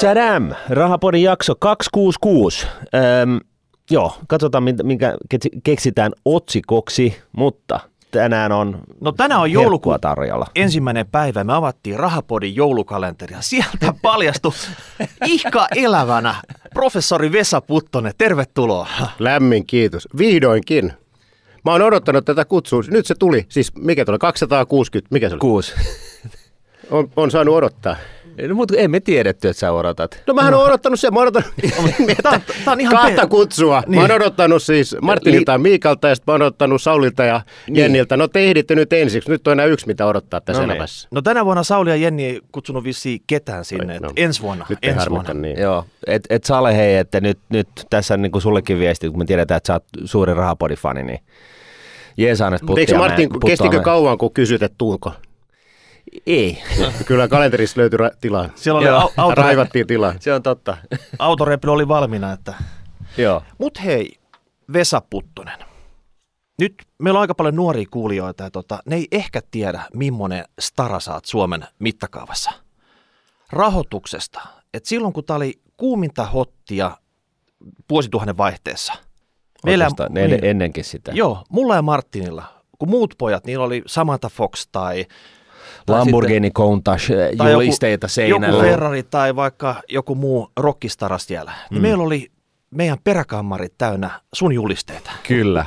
Tadam! Rahapodin jakso 266. Öm, joo, katsotaan minkä keksitään otsikoksi, mutta tänään on No tänään on joulukuun tarjolla. ensimmäinen päivä. Me avattiin Rahapodin joulukalenteria. Sieltä paljastui ihka elävänä professori Vesa Puttonen. Tervetuloa. Lämmin kiitos. Vihdoinkin. Mä oon odottanut tätä kutsua. Nyt se tuli. Siis mikä tuli? 260. Mikä se oli? Kuusi. On, on saanut odottaa. No, mutta emme tiedetty, että sä odotat. No mähän no. oon odottanut sen, mä oon odottanut tää, tää on ihan kahta pe- kutsua. Niin. Mä oon odottanut siis Martinilta ja Miikalta ja sitten mä oon odottanut Saulilta ja niin. Jenniltä. No te ehditte nyt ensiksi, nyt on enää yksi mitä odottaa tässä no, elämässä. No tänä vuonna Sauli ja Jenni ei kutsunut vissiin ketään sinne, no. ensi vuonna. Nyt ensi vuonna. Niin. Joo, et, et Sale hei, että nyt, nyt tässä on niin kuin sullekin viesti, kun me tiedetään, että sä oot suuri rahapodifani, niin jeesaa nyt Eikö Martin, kestikö kauan, kun kysyt, että tuunko? Ei. Kyllä kalenterissa löytyi ra- tilaa. Siellä oli Joo. auto... Raivattiin tilaa. Se on totta. Autorepli oli valmiina. Että... Joo. Mut hei, Vesa Puttonen. Nyt meillä on aika paljon nuoria kuulijoita ja tota, ne ei ehkä tiedä, millainen stara saat Suomen mittakaavassa. Rahoituksesta. Et silloin kun tämä oli kuuminta hottia vuosituhannen vaihteessa. Meillä, niin, ennenkin sitä. Joo, mulla ja Martinilla. Kun muut pojat, niillä oli Samantha Fox tai Lamborghini Countach julisteita seinällä. Joku Ferrari tai vaikka joku muu rockistara siellä. Niin mm. meillä oli meidän peräkammarit täynnä sun julisteita. Kyllä.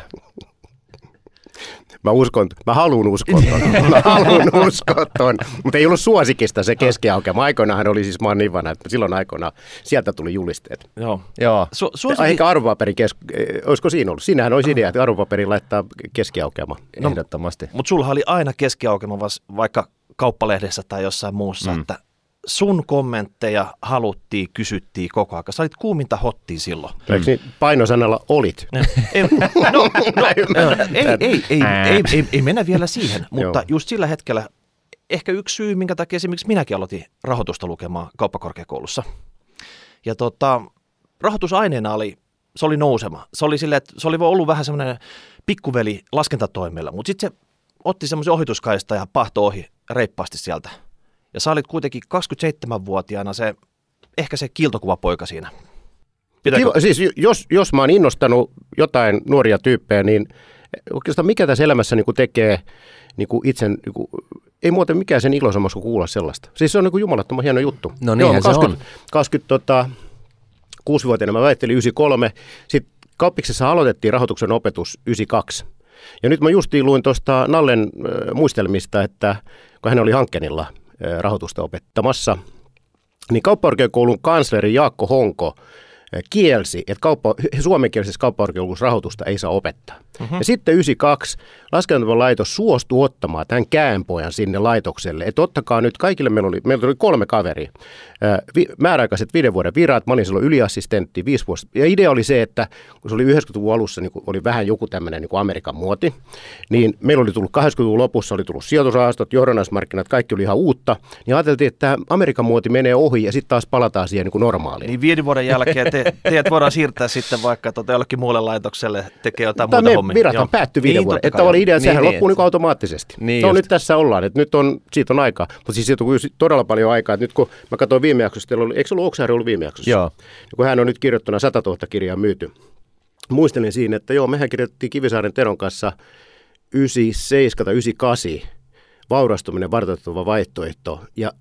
Mä uskon, mä haluan uskoa ton. Mä haluan uskoa ton. Mutta ei ollut suosikista se keskiaukema. Aikoinaanhan oli siis, mä oon niin vanha, että silloin aikoina sieltä tuli julisteet. Joo. Joo. Su- suosikki... Eikä arvopaperi, kes... Eh, olisiko siinä ollut? Siinähän olisi idea, että arvopaperi laittaa keskiaukema. No, Ehdottomasti. Mutta sulla oli aina keskiaukema, vaikka kauppalehdessä tai jossain muussa, mm. että sun kommentteja haluttiin, kysyttiin koko ajan. Sä olit kuuminta hottiin silloin. Eikö niin painosanalla olit? ei, no, no, ei, ei, ei, ei, ei, ei mennä vielä siihen, mutta just sillä hetkellä ehkä yksi syy, minkä takia esimerkiksi minäkin aloitin rahoitusta lukemaan kauppakorkeakoulussa. Ja tota, rahoitusaineena oli, se oli nousema. Se oli, sille, että se oli ollut vähän semmoinen pikkuveli laskentatoimella, mutta sitten se otti semmoisen ohituskaista ja pahto ohi reippaasti sieltä. Ja sä olit kuitenkin 27-vuotiaana se, ehkä se kiiltokuvapoika siinä. Kiva, siis jos, jos mä oon innostanut jotain nuoria tyyppejä, niin oikeastaan mikä tässä elämässä niin kuin tekee niin kuin itsen, niin kuin, ei muuten mikään sen iloisemmas kuin kuulla sellaista. Siis se on niin jumalattoman hieno juttu. No niin, Joo, 20, se on. 20, tota, 6-vuotiaana mä väittelin 93, sitten Kauppiksessa aloitettiin rahoituksen opetus 92. Ja nyt mä justiin luin tuosta Nallen äh, muistelmista, että kun hän oli Hankkenilla äh, rahoitusta opettamassa, niin kauppakorkeakoulun kansleri Jaakko Honko kielsi, että kauppa, suomenkielisessä kauppakorkeakoulussa rahoitusta ei saa opettaa. Uh-huh. Ja sitten 92 laitos suostui ottamaan tämän käänpojan sinne laitokselle. Että ottakaa nyt, kaikille meillä oli, meillä oli kolme kaveria. Vi, määräaikaiset viiden vuoden virat, mä olin silloin yliassistentti viisi vuotta. Ja idea oli se, että kun se oli 90-luvun alussa, niin oli vähän joku tämmöinen niin Amerikan muoti, niin meillä oli tullut 80-luvun lopussa, oli tullut sijoitusrahastot, johdannaismarkkinat, kaikki oli ihan uutta. Niin ajateltiin, että tämä Amerikan muoti menee ohi ja sitten taas palataan siihen niin kuin normaaliin. Niin viiden vuoden jälkeen te, teidät voidaan siirtää sitten vaikka tuota jollekin muulle laitokselle tekee jotain muuta hommia. Virathan päättyi viiden niin, vuoden. Että oli idea, että niin, sehän niin, loppuu niin automaattisesti. Niin no nyt tässä ollaan, että nyt on, siitä on aikaa. Mutta siis siitä on todella paljon aikaa. Että nyt kun mä katsoin viime jaksossa, oli, eikö se ollut Oksaari ollut viime jaksossa? Joo. Ja kun hän on nyt kirjoittanut 100 000 kirjaa myyty. Muistelin siinä, että joo, mehän kirjoitettiin Kivisaaren Teron kanssa 97 tai 98 vaurastuminen vartoittava vaihtoehto. Ja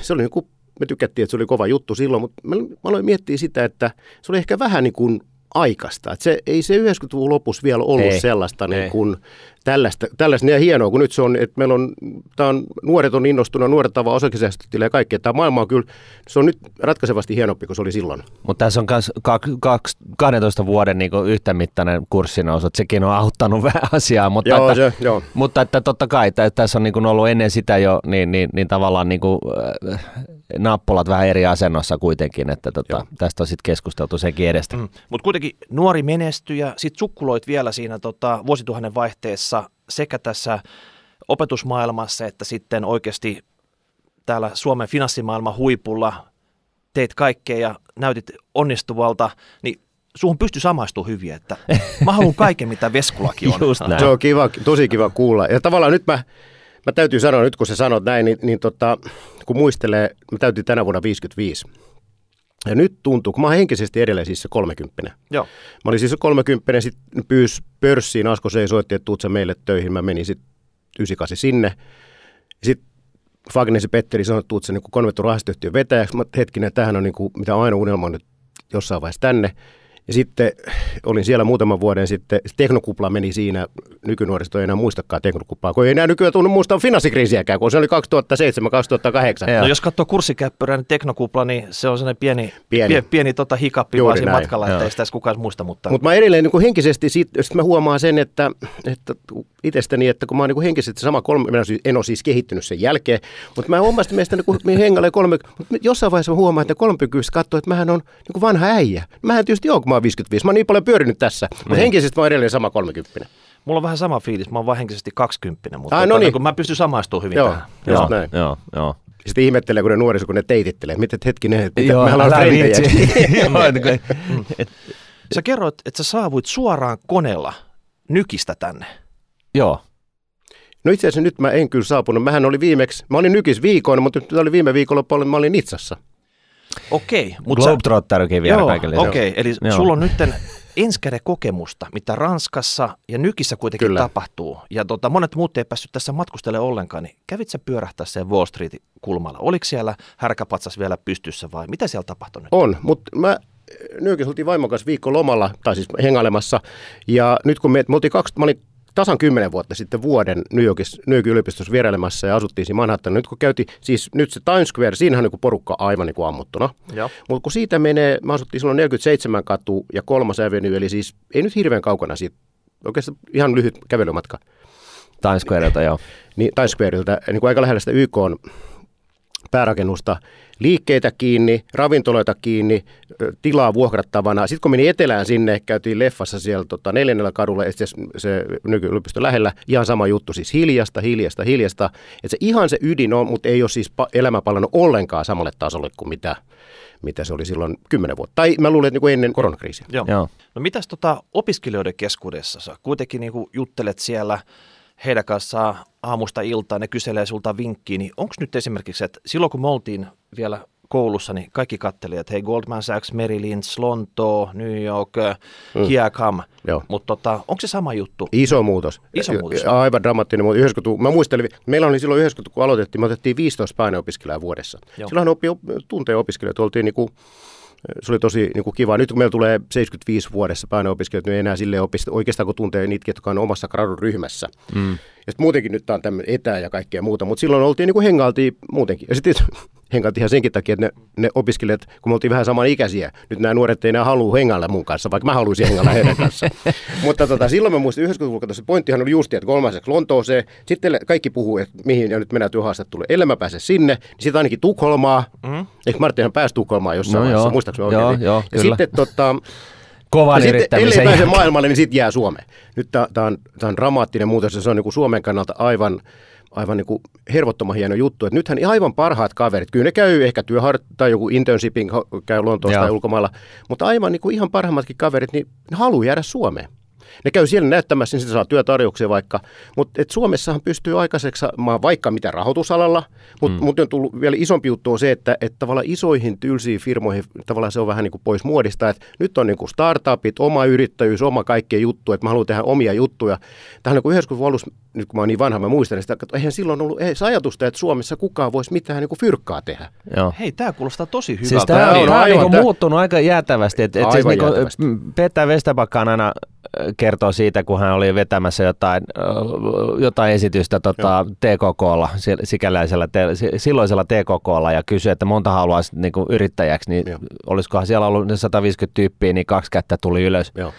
se oli niin kuin me tykättiin, että se oli kova juttu silloin, mutta mä, mä aloin miettiä sitä, että se oli ehkä vähän niin kuin aikaista. Että se, ei se 90-luvun lopussa vielä ollut ei, sellaista niin kuin tällaista, tällaista niin hienoa, kun nyt se on, että meillä on, tämä on, nuoret on innostunut, nuoret tavaa osakesäästötilejä ja kaikkea. Tämä maailma on kyllä, se on nyt ratkaisevasti hienompi kuin se oli silloin. Mutta tässä on myös 12 vuoden niin yhtämittainen kurssinousu, että sekin on auttanut vähän asiaa. Mutta, joo, että, se, joo. mutta että totta kai, että tässä on niin kuin ollut ennen sitä jo, niin, niin, niin tavallaan niin kuin, äh, nappulat vähän eri asennossa kuitenkin, että tota, tästä on sitten keskusteltu senkin edestä. Mm. Mutta kuitenkin nuori menestyjä, sitten sukkuloit vielä siinä tota, vuosituhannen vaihteessa sekä tässä opetusmaailmassa että sitten oikeasti täällä Suomen finanssimaailman huipulla teit kaikkea ja näytit onnistuvalta, niin suhun pystyy samaistumaan hyvin, että mä haluan kaiken, mitä Veskulakin on. Just näin. Se on kiva, tosi kiva kuulla. Ja tavallaan nyt mä, mä täytyy sanoa nyt, kun sä sanot näin, niin, niin tota, kun muistelee, mä täytyy tänä vuonna 55. Ja nyt tuntuu, kun mä oon henkisesti edelleen siis se 30. Joo. Mä olin siis 30, sitten pyys pörssiin, Asko se soitti, että tuut sä meille töihin. Mä menin sitten 98 sinne. Sitten Fagnesi Petteri sanoi, että tuut sä niin konvettu rahastoyhtiön vetäjäksi. Mä hetkinen, tämähän on niin kuin, mitä aina unelma nyt jossain vaiheessa tänne. Ja sitten olin siellä muutaman vuoden sitten, teknokupla meni siinä, nykynuoristo ei enää muistakaan teknokuplaa, kun ei enää nykyään tunnu muistaa finanssikriisiäkään, kun se oli 2007-2008. No jos katsoo kurssikäppyrää, niin teknokupla, niin se on sellainen pieni, pieni, pieni, pieni tota hikappi Juuri vaan siinä näin. matkalla, että ei sitä kukaan muista. Mutta Mut mä edelleen niin kuin henkisesti, sit, sit mä huomaan sen, että, että itsestäni, että kun mä oon niin henkisesti sama kolme, en ole siis kehittynyt sen jälkeen, mutta mä huomaan että niin hengalle kolme, mutta jossain vaiheessa mä huomaan, että kolmepykyistä katsoo, että mähän on niin kuin vanha äijä. Mähän tietysti on, kun mä oon 55. Mä oon niin paljon pyörinyt tässä, mutta niin. henkisesti mä oon edelleen sama 30. Mulla on vähän sama fiilis, mä oon vaan henkisesti 20, mutta Ai, no tota, niin. kun mä pystyn samaistumaan hyvin joo, tähän. Joo, näin. joo, joo. Sitten ihmettelee, kun ne nuoriso, kun ne teitittelee, mitä hetkinen, mitä Joo, me ollaan frendejä. sä kerroit, että sä saavuit suoraan koneella nykistä tänne. Joo. No itse asiassa nyt mä en kyllä saapunut. Mähän oli viimeksi, mä olin nykis viikoin, mutta nyt oli viime viikolla, mä olin Nitsassa. Okei. Mutta Globetrotterkin vielä kaikille. Okei, eli Joo. sulla on nyt kokemusta, mitä Ranskassa ja Nykissä kuitenkin Kyllä. tapahtuu. Ja tota, monet muut ei päässyt tässä matkustelemaan ollenkaan, niin kävit sä pyörähtää sen Wall Streetin kulmalla? Oliko siellä härkäpatsas vielä pystyssä vai mitä siellä tapahtui nyt? On, mutta mä Nykissä oltiin vaimon kanssa viikko lomalla, tai siis hengailemassa, ja nyt kun me, me oltiin kaksi, mä olin tasan kymmenen vuotta sitten vuoden New, Yorkissa, New Yorkin yliopistossa vierailemassa ja asuttiin siinä Manhattan. Nyt kun käytiin, siis nyt se Times Square, siinähän on niin porukka aivan niin kuin ammuttuna. Mutta kun siitä menee, me asuttiin silloin 47 katu ja kolmas avenue, eli siis ei nyt hirveän kaukana siitä, oikeastaan ihan lyhyt kävelymatka. Times Squareilta, joo. Niin, Times Squareilta, niin kuin aika lähellä sitä YK on päärakennusta, liikkeitä kiinni, ravintoloita kiinni, tilaa vuokrattavana. Sitten kun meni etelään sinne, käytiin leffassa siellä tota, neljännellä kadulla, se, se nykyyliopisto lähellä, ihan sama juttu, siis hiljasta, hiljasta, hiljasta. Että se ihan se ydin on, mutta ei ole siis elämä palannut ollenkaan samalle tasolle kuin mitä, mitä se oli silloin kymmenen vuotta. Tai mä luulen, että niin ennen koronakriisiä. Joo. Joo. No mitäs tota opiskelijoiden keskuudessa? Sä kuitenkin niin juttelet siellä heidän kanssaan aamusta iltaan, ne kyselee sulta vinkkiä, niin onko nyt esimerkiksi, että silloin kun me oltiin vielä koulussa, niin kaikki katteli, että hei Goldman Sachs, Merrill Lynch, Lonto, New York, mm. here come. Mutta tota, onko se sama juttu? Iso muutos. Iso muutos. Aivan dramaattinen muutos. 90 mä muistelin, meillä oli silloin 90 kun aloitettiin, me otettiin 15 paineopiskelijaa vuodessa. Joo. Silloin oppi tuntee opiskelijoita, oltiin niinku se oli tosi niin kuin kiva. Nyt kun meillä tulee 75 vuodessa pääneopiskelijat, niin ei enää sille opista, oikeastaan kun tuntee niitä, jotka on omassa gradun ryhmässä. Mm. Ja sitten muutenkin nyt on tämmöinen etä ja kaikkea muuta, mutta silloin oltiin niin kuin hengailtiin muutenkin. Ja sitten hengailtiin ihan senkin takia, että ne, ne opiskelijat, kun me oltiin vähän saman ikäisiä, nyt nämä nuoret ei enää halua hengailla mun kanssa, vaikka mä haluaisin hengailla heidän kanssa. mutta tota, silloin mä muistin 90-luvulla, se pointtihan oli justi, että kolmaiseksi Lontooseen, sitten kaikki puhuu, että mihin ja nyt mennään työhaastatteluun. Ellei mä pääse sinne, niin sitten ainakin Tukholmaa. Mm. Eikö Marttihan pääsi Tukholmaan jossain no vaiheessa, muistaakseni joo, joo, ja kyllä. sitten tota, kovan sitten, ellei pääse maailmalle, niin sitten jää Suomeen. Nyt tämä on, on dramaattinen muutos ja se on niin kuin Suomen kannalta aivan, aivan niin kuin hervottoman hieno juttu. Että nythän aivan parhaat kaverit, kyllä ne käy ehkä työhart tai joku internshipin käy Lontoosta tai ulkomailla, mutta aivan niin kuin ihan parhaimmatkin kaverit, niin ne haluaa jäädä Suomeen. Ne käy siellä näyttämässä, niin sitä saa työtarjouksia vaikka. Mutta Suomessahan pystyy aikaiseksi vaikka mitä rahoitusalalla, mutta mm. mut on tullut vielä isompi juttu on se, että, että tavallaan isoihin tylsiin firmoihin tavallaan se on vähän niin kuin pois muodista. Että nyt on niin kuin startupit, oma yrittäjyys, oma kaikkea juttu, että mä haluan tehdä omia juttuja. Tähän niin kuin 90 alussa, nyt kun mä oon niin vanha, mä muistan sitä, että eihän silloin ollut ei, ajatusta, että Suomessa kukaan voisi mitään niin kuin fyrkkaa tehdä. Joo. Hei, tämä kuulostaa tosi hyvältä. Siis tämä on, on aivan, niin muuttunut aika jäätävästi. Et, et siis niin kuin, Petä Vestapakka on aina kertoo siitä, kun hän oli vetämässä jotain, jotain esitystä tota, TKKlla, sikäläisellä, silloisella TKKlla ja kysyi, että monta haluaisi niin kuin yrittäjäksi, niin Joo. olisikohan siellä ollut 150 tyyppiä, niin kaksi kättä tuli ylös. Joo.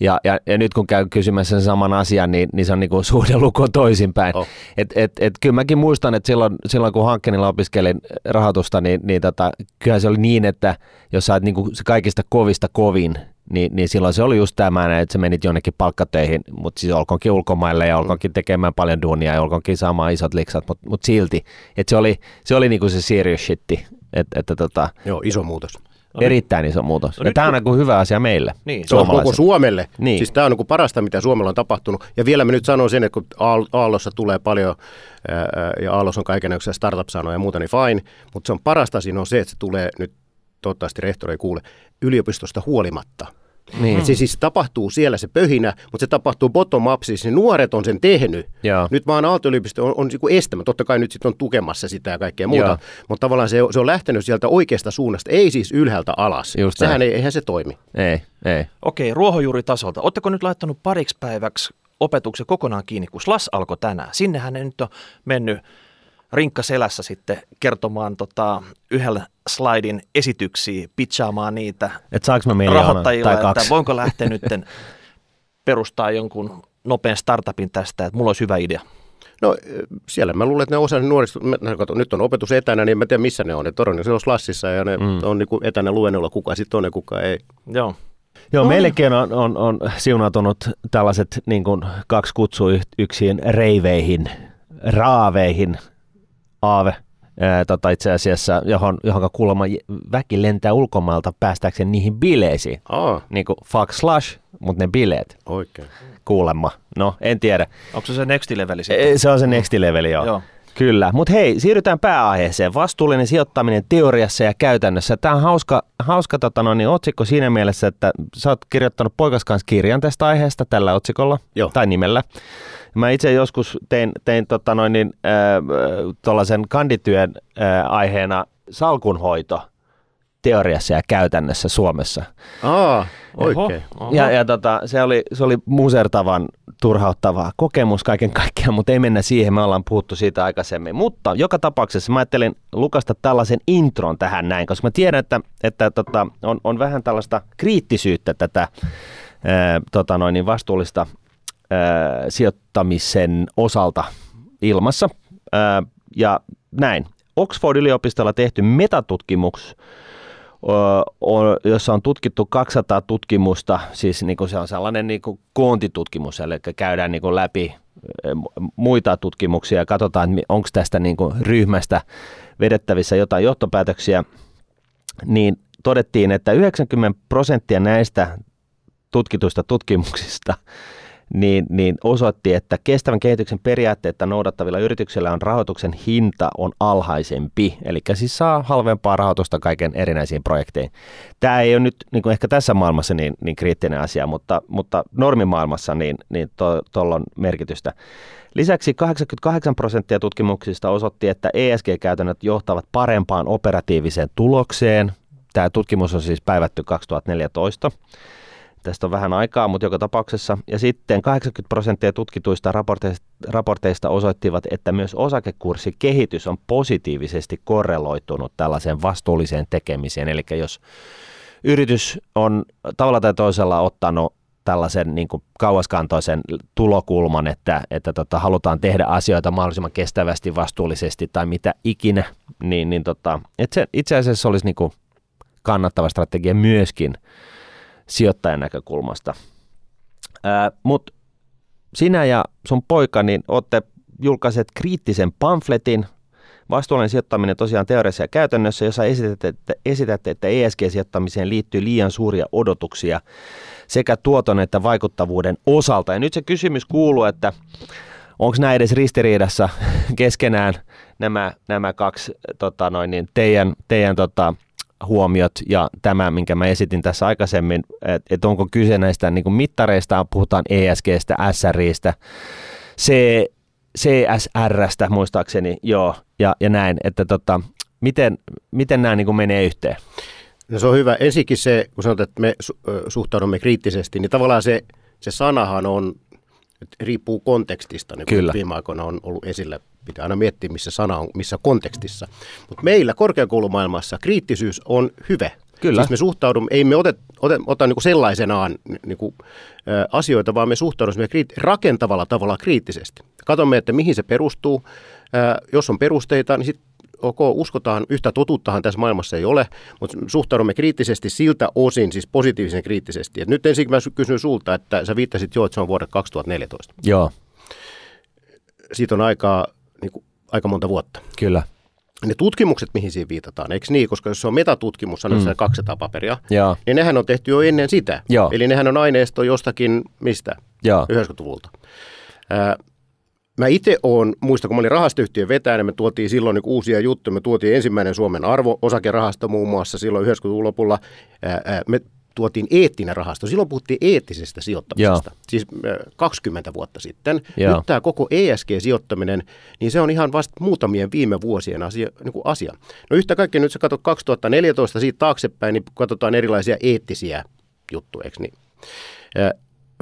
Ja, ja, ja nyt kun käy kysymässä sen saman asian, niin, niin se on niin kuin suhdeluku toisinpäin. Oh. Et, et, et, kyllä mäkin muistan, että silloin, silloin kun Hankkenilla opiskelin rahoitusta, niin, niin tota, kyllähän se oli niin, että jos sä oot niin kuin kaikista kovista kovin, niin, niin silloin se oli just tämä, että sä menit jonnekin palkkatöihin, mutta siis olkoonkin ulkomaille ja olkoonkin tekemään paljon duunia ja olkoonkin saamaan isot liksat, mutta mut silti. Että se oli, se oli niinku se serious shitti. Et, että tota, Joo, iso muutos. No Erittäin iso muutos. No ja tämä on niin kuin hyvä asia meille. Niin. Se on koko Suomelle. Niin. Siis tämä on niin parasta, mitä Suomella on tapahtunut. Ja vielä mä nyt sanon sen, että kun Aallossa tulee paljon, ja Aallossa on kaikenlaisia startup-sanoja ja muuta, niin fine. Mutta se on parasta siinä on se, että se tulee nyt, toivottavasti rehtori ei kuule, yliopistosta huolimatta – niin. Et se siis tapahtuu siellä se pöhinä, mutta se tapahtuu bottom up, siis ne nuoret on sen tehnyt. Ja. Nyt vaan Aalto-yliopisto on, on niin estämä, totta kai nyt sitten on tukemassa sitä ja kaikkea muuta, ja. mutta tavallaan se, se on lähtenyt sieltä oikeasta suunnasta, ei siis ylhäältä alas. Just Sehän ei, eihän se toimi. Ei, ei. Okei, ruohonjuuritasolta. Oletteko nyt laittanut pariksi päiväksi opetuksen kokonaan kiinni, kun SLAS alkoi tänään? Sinnehän ne nyt on mennyt rinkka selässä sitten kertomaan tota, yhdellä slaidin esityksiä, pitchaamaan niitä Et saanko mä rahoittajille, tai kaksi? että voinko lähteä nyt perustaa jonkun nopean startupin tästä, että mulla olisi hyvä idea. No siellä mä luulen, että ne osa nuorista, kato, nyt on opetus etänä, niin mä tiedän missä ne on. Ne se on Slassissa ja ne mm. on niin etänä luennolla, kuka sitten on ja kuka ei. Joo. Joo, no. meillekin on, on, on siunautunut tällaiset niin kuin kaksi kutsuyksiin reiveihin, raaveihin, aave, ää, tota itse asiassa, johon, johon kuulemma väki lentää ulkomailta päästäkseen niihin bileisiin. Oh. Niin kuin fuck slash, mutta ne bileet. Oikein. Kuulemma. No, en tiedä. Onko se se next leveli sitten? Se on se next leveli, joo. joo. Kyllä, mutta hei, siirrytään pääaiheeseen. Vastuullinen sijoittaminen teoriassa ja käytännössä. Tämä on hauska, hauska tota no, niin otsikko siinä mielessä, että sä oot kirjoittanut poikas kanssa kirjan tästä aiheesta tällä otsikolla Joo. tai nimellä. Mä itse joskus tein, tein tota noin, niin, äh, kandityön äh, aiheena salkunhoito teoriassa ja käytännössä Suomessa. Aa, oikein. Oho, Ja, ja tota, se, oli, se oli musertavan turhauttavaa kokemus kaiken kaikkiaan, mutta ei mennä siihen, me ollaan puhuttu siitä aikaisemmin. Mutta joka tapauksessa mä ajattelin lukasta tällaisen intron tähän näin, koska mä tiedän, että, että tota, on, on vähän tällaista kriittisyyttä tätä ää, tota noin, niin vastuullista ää, sijoittamisen osalta ilmassa. Ää, ja näin. Oxford-yliopistolla tehty metatutkimus, jossa on tutkittu 200 tutkimusta, siis niin kuin se on sellainen niin kuin koontitutkimus, eli käydään niin kuin läpi muita tutkimuksia ja katsotaan, onko tästä niin kuin ryhmästä vedettävissä jotain johtopäätöksiä, niin todettiin, että 90 prosenttia näistä tutkituista tutkimuksista niin, niin osoitti, että kestävän kehityksen periaatteita noudattavilla yrityksillä on rahoituksen hinta on alhaisempi, eli siis saa halvempaa rahoitusta kaiken erinäisiin projekteihin. Tämä ei ole nyt niin kuin ehkä tässä maailmassa niin, niin kriittinen asia, mutta, mutta normimaailmassa niin, niin tuolla to, on merkitystä. Lisäksi 88 prosenttia tutkimuksista osoitti, että ESG-käytännöt johtavat parempaan operatiiviseen tulokseen. Tämä tutkimus on siis päivätty 2014. Tästä on vähän aikaa, mutta joka tapauksessa. Ja sitten 80 prosenttia tutkituista raporteista, raporteista osoittivat, että myös osakekurssikehitys on positiivisesti korreloitunut tällaiseen vastuulliseen tekemiseen. Eli jos yritys on tavalla tai toisella ottanut tällaisen niin kuin kauaskantoisen tulokulman, että, että tota, halutaan tehdä asioita mahdollisimman kestävästi, vastuullisesti tai mitä ikinä, niin, niin tota, että se itse asiassa olisi niin kuin kannattava strategia myöskin – sijoittajan näkökulmasta. Mutta sinä ja sun poika, niin olette julkaiset kriittisen pamfletin, Vastuullinen sijoittaminen tosiaan teoriassa ja käytännössä, jossa esitätte, että, esitätte, että ESG-sijoittamiseen liittyy liian suuria odotuksia sekä tuoton että vaikuttavuuden osalta. Ja nyt se kysymys kuuluu, että onko nämä edes ristiriidassa keskenään nämä, nämä kaksi tota noin, niin teidän, teidän tota, huomiot ja tämä, minkä mä esitin tässä aikaisemmin, että et onko kyse näistä niin kuin mittareista, puhutaan ESGstä, SRistä, C, CSRstä muistaakseni, joo, ja, ja näin, että tota, miten, miten nämä niin kuin menee yhteen? No se on hyvä. Ensinnäkin se, kun sanotaan, että me suhtaudumme kriittisesti, niin tavallaan se, se sanahan on, riippuu kontekstista, niin kuin viime aikoina on ollut esillä Pitää aina miettiä, missä sana on, missä kontekstissa. Mutta meillä korkeakoulumaailmassa kriittisyys on hyve. Kyllä. Siis me suhtaudumme, ei me ota, ota, ota niin kuin sellaisenaan niin kuin, ä, asioita, vaan me suhtaudumme kriit, rakentavalla tavalla kriittisesti. Katsomme, että mihin se perustuu. Ä, jos on perusteita, niin sitten ok, uskotaan, yhtä totuuttahan tässä maailmassa ei ole, mutta suhtaudumme kriittisesti siltä osin, siis positiivisen kriittisesti. Et nyt ensin mä kysyn sulta, että sä viittasit jo, että se on vuodet 2014. Joo. Siitä on aikaa niin kuin, aika monta vuotta. Kyllä. ne tutkimukset, mihin siinä viitataan, eikö niin? Koska jos se on metatutkimus, sanotaan mm. 200 paperia, Joo. niin nehän on tehty jo ennen sitä. Joo. Eli nehän on aineisto jostakin, mistä? Joo. 90-luvulta. Ää, Mä itse olen, muista kun mä olin rahastoyhtiön vetäjänä, me tuotiin silloin niin uusia juttuja. Me tuotiin ensimmäinen Suomen arvo-osakerahasto muun muassa silloin 90-luvun lopulla. Me tuotiin eettinen rahasto. Silloin puhuttiin eettisestä sijoittamisesta, Joo. siis 20 vuotta sitten. Joo. Nyt tämä koko ESG-sijoittaminen, niin se on ihan vasta muutamien viime vuosien asia. Niin kuin asia. No yhtä kaikki nyt sä katsot 2014 siitä taaksepäin, niin katsotaan erilaisia eettisiä juttuja, eikö niin?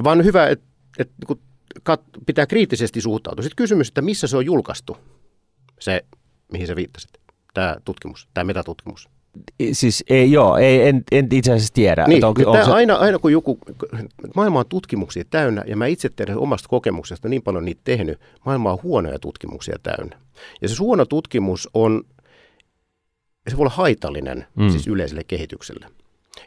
Vaan hyvä, että et, niin kat- pitää kriittisesti suhtautua. Sitten kysymys, että missä se on julkaistu, se, mihin se viittasit, tämä tutkimus, tämä metatutkimus. Siis ei, joo, ei, en, en itse asiassa tiedä. Niin, onko, onko se... aina, aina kun joku, maailma on tutkimuksia täynnä, ja mä itse tiedän omasta kokemuksesta niin paljon niitä tehnyt, maailma on huonoja tutkimuksia täynnä. Ja se huono tutkimus on, se voi olla haitallinen mm. siis yleiselle kehitykselle.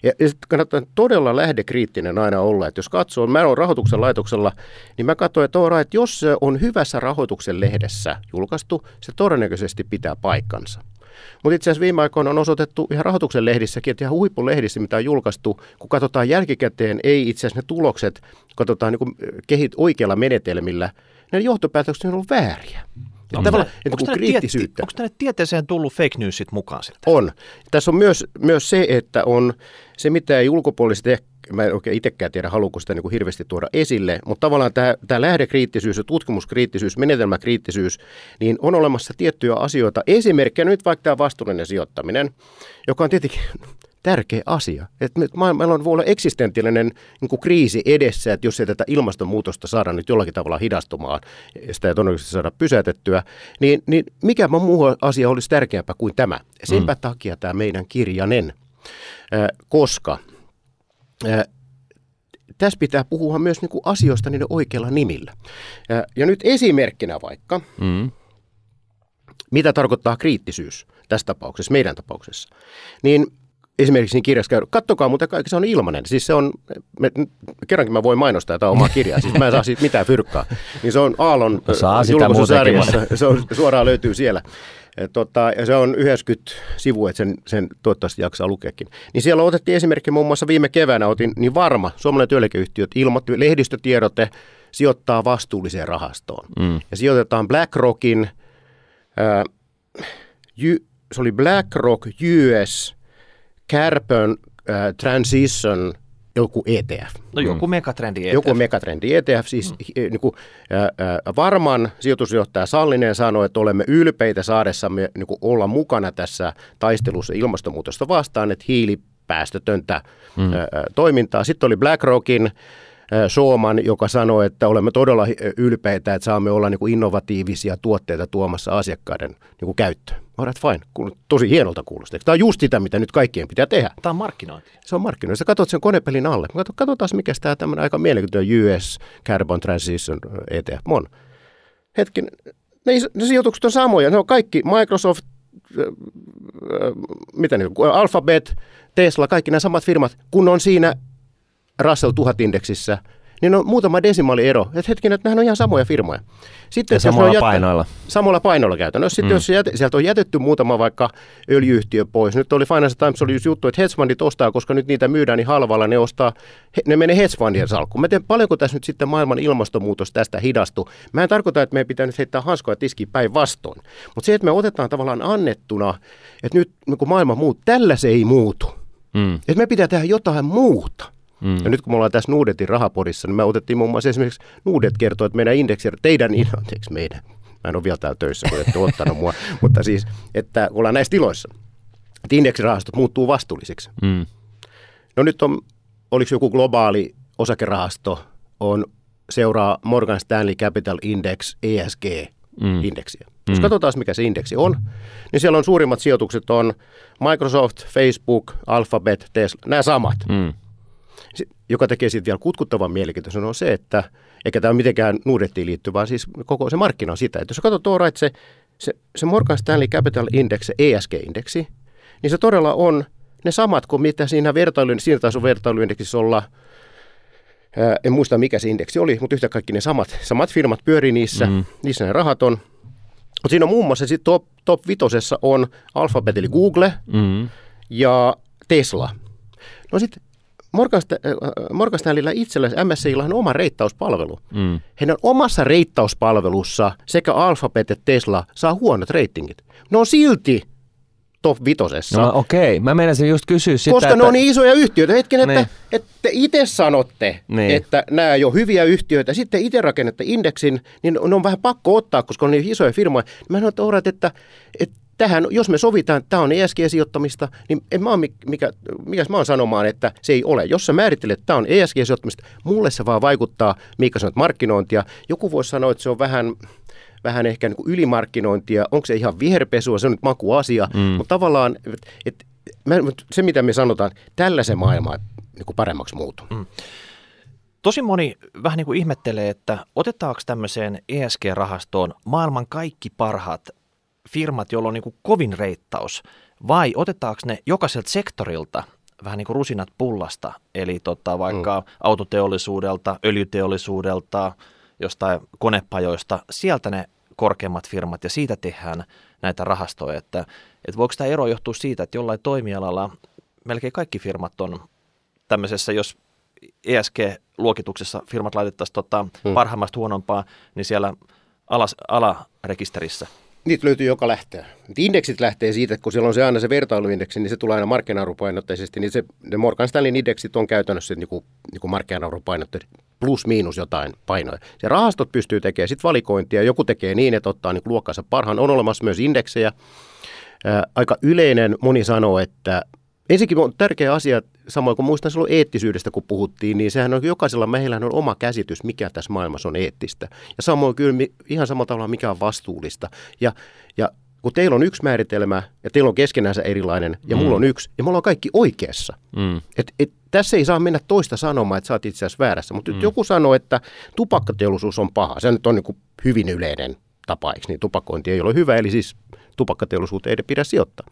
Ja, ja sitten kannattaa todella lähdekriittinen aina olla, että jos katsoo, mä olen rahoituksen laitoksella, niin mä katsoin, että, ora, että jos se on hyvässä rahoituksen lehdessä julkaistu, se todennäköisesti pitää paikkansa. Mutta itse asiassa viime aikoina on osoitettu ihan rahoituksen lehdissäkin, että ihan huippulehdissä, mitä on julkaistu, kun katsotaan jälkikäteen, ei itse asiassa ne tulokset, katsotaan niin kehit oikealla menetelmillä, ne johtopäätökset on ollut vääriä. No, onko, tänne, onko, tänne kriittisyyttä. onko tänne tieteeseen tullut fake newsit mukaan siltä? On. Tässä on myös, myös se, että on se, mitä ei ulkopuoliset ehkä, mä en oikein itsekään tiedä, haluuko sitä niin kuin hirveästi tuoda esille, mutta tavallaan tämä, tämä lähdekriittisyys ja tutkimuskriittisyys, menetelmäkriittisyys, niin on olemassa tiettyjä asioita. Esimerkkinä nyt vaikka tämä vastuullinen sijoittaminen, joka on tietenkin tärkeä asia. Että meillä on voi olla eksistentiaalinen niin kriisi edessä, että jos ei tätä ilmastonmuutosta saada nyt jollakin tavalla hidastumaan, sitä ei todennäköisesti saada pysäytettyä, niin, niin mikä muu asia olisi tärkeämpää kuin tämä? Senpä mm. takia tämä meidän kirjanen, äh, koska äh, tässä pitää puhua myös niin kuin asioista niiden oikeilla nimillä. Äh, ja nyt esimerkkinä vaikka, mm. mitä tarkoittaa kriittisyys tässä tapauksessa, meidän tapauksessa, niin esimerkiksi siinä kirjassa käydä. Kattokaa, mutta kaikki se on ilmainen. Siis se on, me, kerrankin mä voin mainostaa tätä omaa kirjaa, siis mä en saa siitä mitään fyrkkaa. Niin se on Aallon julkaisusarjassa, se on, suoraan löytyy siellä. Tota, ja se on 90 sivua, että sen, sen toivottavasti jaksaa lukeekin. Niin siellä otettiin esimerkki muun muassa viime keväänä, otin niin varma, suomalainen työllikeyhtiöt ilmoitti, lehdistötiedote sijoittaa vastuulliseen rahastoon. Mm. Ja sijoitetaan BlackRockin, ää, jy, se oli BlackRock US Carbon äh, Transition joku ETF. No joku mm. megatrendi ETF. Joku megatrendi ETF, siis mm. niin kuin, äh, äh, varman sijoitusjohtaja Sallinen sanoi, että olemme ylpeitä saadessamme niin kuin olla mukana tässä taistelussa ilmastonmuutosta vastaan, että hiilipäästötöntä mm. äh, toimintaa. Sitten oli BlackRockin Sooman, joka sanoi, että olemme todella ylpeitä, että saamme olla niin kuin innovatiivisia tuotteita tuomassa asiakkaiden niin kuin käyttöön. Alright, fine. Tosi hienolta kuulostaa. Tämä on just sitä, mitä nyt kaikkien pitää tehdä. Tämä on markkinointi. Se on markkinointi. Sä katsot sen konepelin alle. Katsotaan, mikä tämä tämmöinen aika mielenkiintoinen US Carbon Transition ETF on. Hetken, ne, ne sijoitukset on samoja. Ne on kaikki Microsoft, äh, mitä ne, Alphabet, Tesla, kaikki nämä samat firmat, kun on siinä Russell 1000-indeksissä – niin on muutama desimaali ero. Että hetkinen, että nämä on ihan samoja firmoja. Sitten, ja samoilla jättä, painoilla. Samalla painoilla käytännössä. Sitten mm. jos jäte, sieltä on jätetty muutama vaikka öljyyhtiö pois. Nyt oli Financial Times oli just juttu, että hedge ostaa, koska nyt niitä myydään niin halvalla, ne ostaa, ne menee hedge fundien salkkuun. Mä tiedän, paljonko tässä nyt sitten maailman ilmastonmuutos tästä hidastu. Mä en tarkoita, että meidän pitää nyt heittää hanskoja tiskiin päinvastoin. Mutta se, että me otetaan tavallaan annettuna, että nyt kun maailma muuttuu, tällä se ei muutu. Mm. Että me pitää tehdä jotain muuta. Mm. Ja nyt kun me ollaan tässä Nuudetin rahapodissa, niin me otettiin muun muassa esimerkiksi Nuudet kertoo, että meidän indeksi, teidän, anteeksi meidän, mä en ole vielä täällä töissä, kun ette ottanut mua, mutta siis, että ollaan näissä tiloissa, että indeksirahastot muuttuu vastuullisiksi. Mm. No nyt on, oliko joku globaali osakerahasto, on seuraa Morgan Stanley Capital Index ESG-indeksiä. Mm. Jos mm. katsotaan, mikä se indeksi on, niin siellä on suurimmat sijoitukset on Microsoft, Facebook, Alphabet, Tesla, nämä samat. Mm joka tekee siitä vielä kutkuttavan mielenkiintoisen, on se, että eikä tämä ole mitenkään nuudettiin liittyvä, vaan siis koko se markkina on sitä, että jos katsot tuo että se, se, se Morgan Stanley Capital Index, se ESG-indeksi, niin se todella on ne samat kuin mitä siinä vertailuin, siinä taisi on vertailuindeksissä olla, en muista mikä se indeksi oli, mutta yhtä kaikki ne samat, samat firmat pyörii niissä, mm. niissä ne rahat on. Mutta siinä on muun muassa sit top, top vitosessa on Alphabet eli Google mm. ja Tesla. No sitten Morgan, Morgan Stanleyllä itsellä MSCillä on oma reittauspalvelu. Mm. Heidän omassa reittauspalvelussa sekä Alphabet että Tesla saa huonot reitingit. No silti top vitosessa. No okei, okay. mä menisin just kysyä sitä, Koska että... ne on niin isoja yhtiöitä. Hetken, että, niin. että te itse sanotte, niin. että nämä ole hyviä yhtiöitä. Sitten itse rakennette indeksin, niin ne on vähän pakko ottaa, koska on niin isoja firmoja. Mä sanon, että, että, että tähän, jos me sovitaan, että tämä on ESG-sijoittamista, niin en mä ole mikä, mikä mä oon sanomaan, että se ei ole. Jos sä määrittelet, että tämä on ESG-sijoittamista, mulle se vaan vaikuttaa, mikä sanot, markkinointia. Joku voisi sanoa, että se on vähän vähän ehkä niin kuin ylimarkkinointia, onko se ihan viherpesua, se on nyt makuasia, mm. mutta tavallaan et, et, se, mitä me sanotaan, tällä se maailma niin kuin paremmaksi muutuu. Mm. Tosi moni vähän niin kuin ihmettelee, että otetaanko tämmöiseen ESG-rahastoon maailman kaikki parhaat firmat, joilla on niin kuin kovin reittaus, vai otetaanko ne jokaiselta sektorilta vähän niin kuin rusinat pullasta, eli tota, vaikka mm. autoteollisuudelta, öljyteollisuudelta, jostain konepajoista, sieltä ne korkeimmat firmat ja siitä tehdään näitä rahastoja. Että, että voiko tämä ero johtua siitä, että jollain toimialalla melkein kaikki firmat on tämmöisessä, jos ESG-luokituksessa firmat laitettaisiin tota hmm. parhaimmasta huonompaa, niin siellä alas, alarekisterissä Niitä löytyy joka lähtee. Indeksit lähtee siitä, että kun siellä on se aina se vertailuindeksi, niin se tulee aina markkina-arvopainotteisesti. Niin se, ne Morgan Stanley indeksit on käytännössä niin kuin, niin kuin plus miinus jotain painoja. Se rahastot pystyy tekemään sitten valikointia. Joku tekee niin, että ottaa niin luokkansa parhaan. On olemassa myös indeksejä. Ää, aika yleinen, moni sanoo, että ensinnäkin on tärkeä asia, samoin kuin muistan silloin eettisyydestä, kun puhuttiin, niin sehän on jokaisella meillä on oma käsitys, mikä tässä maailmassa on eettistä. Ja samoin kyllä ihan samalla tavalla, mikä on vastuullista. Ja, ja kun teillä on yksi määritelmä ja teillä on keskenänsä erilainen ja mm. mulla on yksi ja me ollaan kaikki oikeassa. Mm. Et, et, tässä ei saa mennä toista sanomaan, että sä oot itse asiassa väärässä. Mutta mm. joku sanoo, että tupakkateollisuus on paha. Se nyt on niin hyvin yleinen tapa, eikö niin? Tupakointi ei ole hyvä, eli siis tupakkateollisuuteen ei pidä sijoittaa.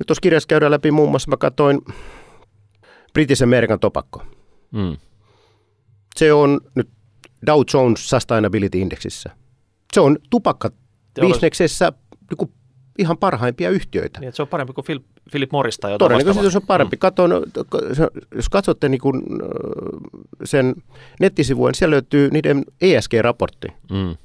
Nyt tuossa kirjassa käydään läpi muun muassa, mä katsoin British American Tobacco. Mm. Se on nyt Dow Jones Sustainability Indexissä. Se on tupakkabisneksessä niin ihan parhaimpia yhtiöitä. Niin, että se on parempi kuin Philip, Philip Morris tai jotain Todennäköisesti se on parempi. Mm. Katon, jos katsotte niin kuin sen nettisivujen, siellä löytyy niiden ESG-raportti. Mm.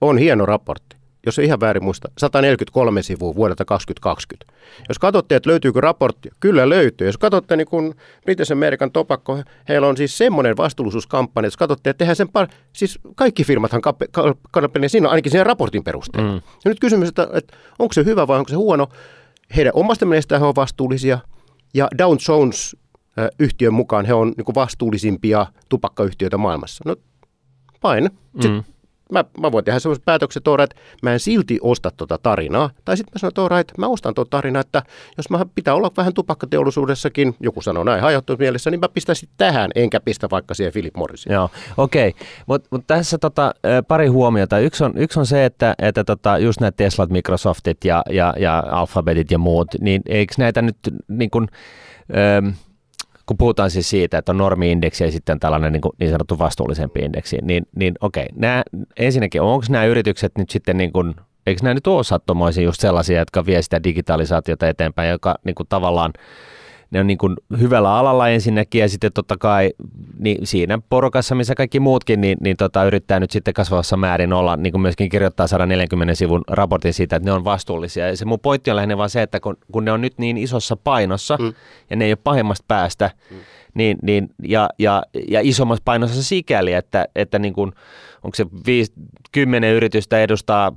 On hieno raportti jos ei ihan väärin muista, 143 sivua vuodelta 2020. Jos katsotte, että löytyykö raportti, kyllä löytyy. Jos katsotte niin kun British American Tobacco, heillä on siis semmoinen vastuullisuuskampanja, jos katsotte, että tehdään sen par... siis kaikki firmathan kampanjaa siinä ainakin sen raportin perusteella. Mm. Ja nyt kysymys, että, että onko se hyvä vai onko se huono? Heidän omasta mielestään he on vastuullisia ja Dow Jones yhtiön mukaan he on niin vastuullisimpia tupakkayhtiöitä maailmassa. No, fine. Mm mä, mä voin tehdä sellaiset päätökset, että mä en silti osta tuota tarinaa. Tai sitten mä sanon, että mä ostan tuota tarinaa, että jos mä pitää olla vähän tupakkateollisuudessakin, joku sanoo näin mielessä, niin mä pistän sitten tähän, enkä pistä vaikka siihen Philip Morrisin. Joo, okei. Okay. Mutta mut tässä tota, pari huomiota. Yksi on, yksi on se, että, että tota, just nämä Teslat, Microsoftit ja, ja, ja Alphabetit ja muut, niin eikö näitä nyt niin kuin, öö, kun puhutaan siis siitä, että on normi-indeksi ja sitten tällainen niin, kuin niin sanottu vastuullisempi indeksi, niin, niin okei, nämä, ensinnäkin onko nämä yritykset nyt sitten niin kuin, eikö nämä nyt ole sattumoisin just sellaisia, jotka vie sitä digitalisaatiota eteenpäin, joka niin kuin tavallaan ne on niin kuin hyvällä alalla ensinnäkin ja sitten totta kai niin siinä porukassa, missä kaikki muutkin, niin, niin tota, yrittää nyt sitten kasvavassa määrin olla, niin kuin myöskin kirjoittaa 140 sivun raportin siitä, että ne on vastuullisia. Ja se mun pointti on lähinnä vaan se, että kun, kun ne on nyt niin isossa painossa mm. ja ne ei ole pahimmasta päästä, mm. niin, niin, ja, ja, ja isommassa painossa sikäli, että, että niin kuin, onko se 5, 10 yritystä edustaa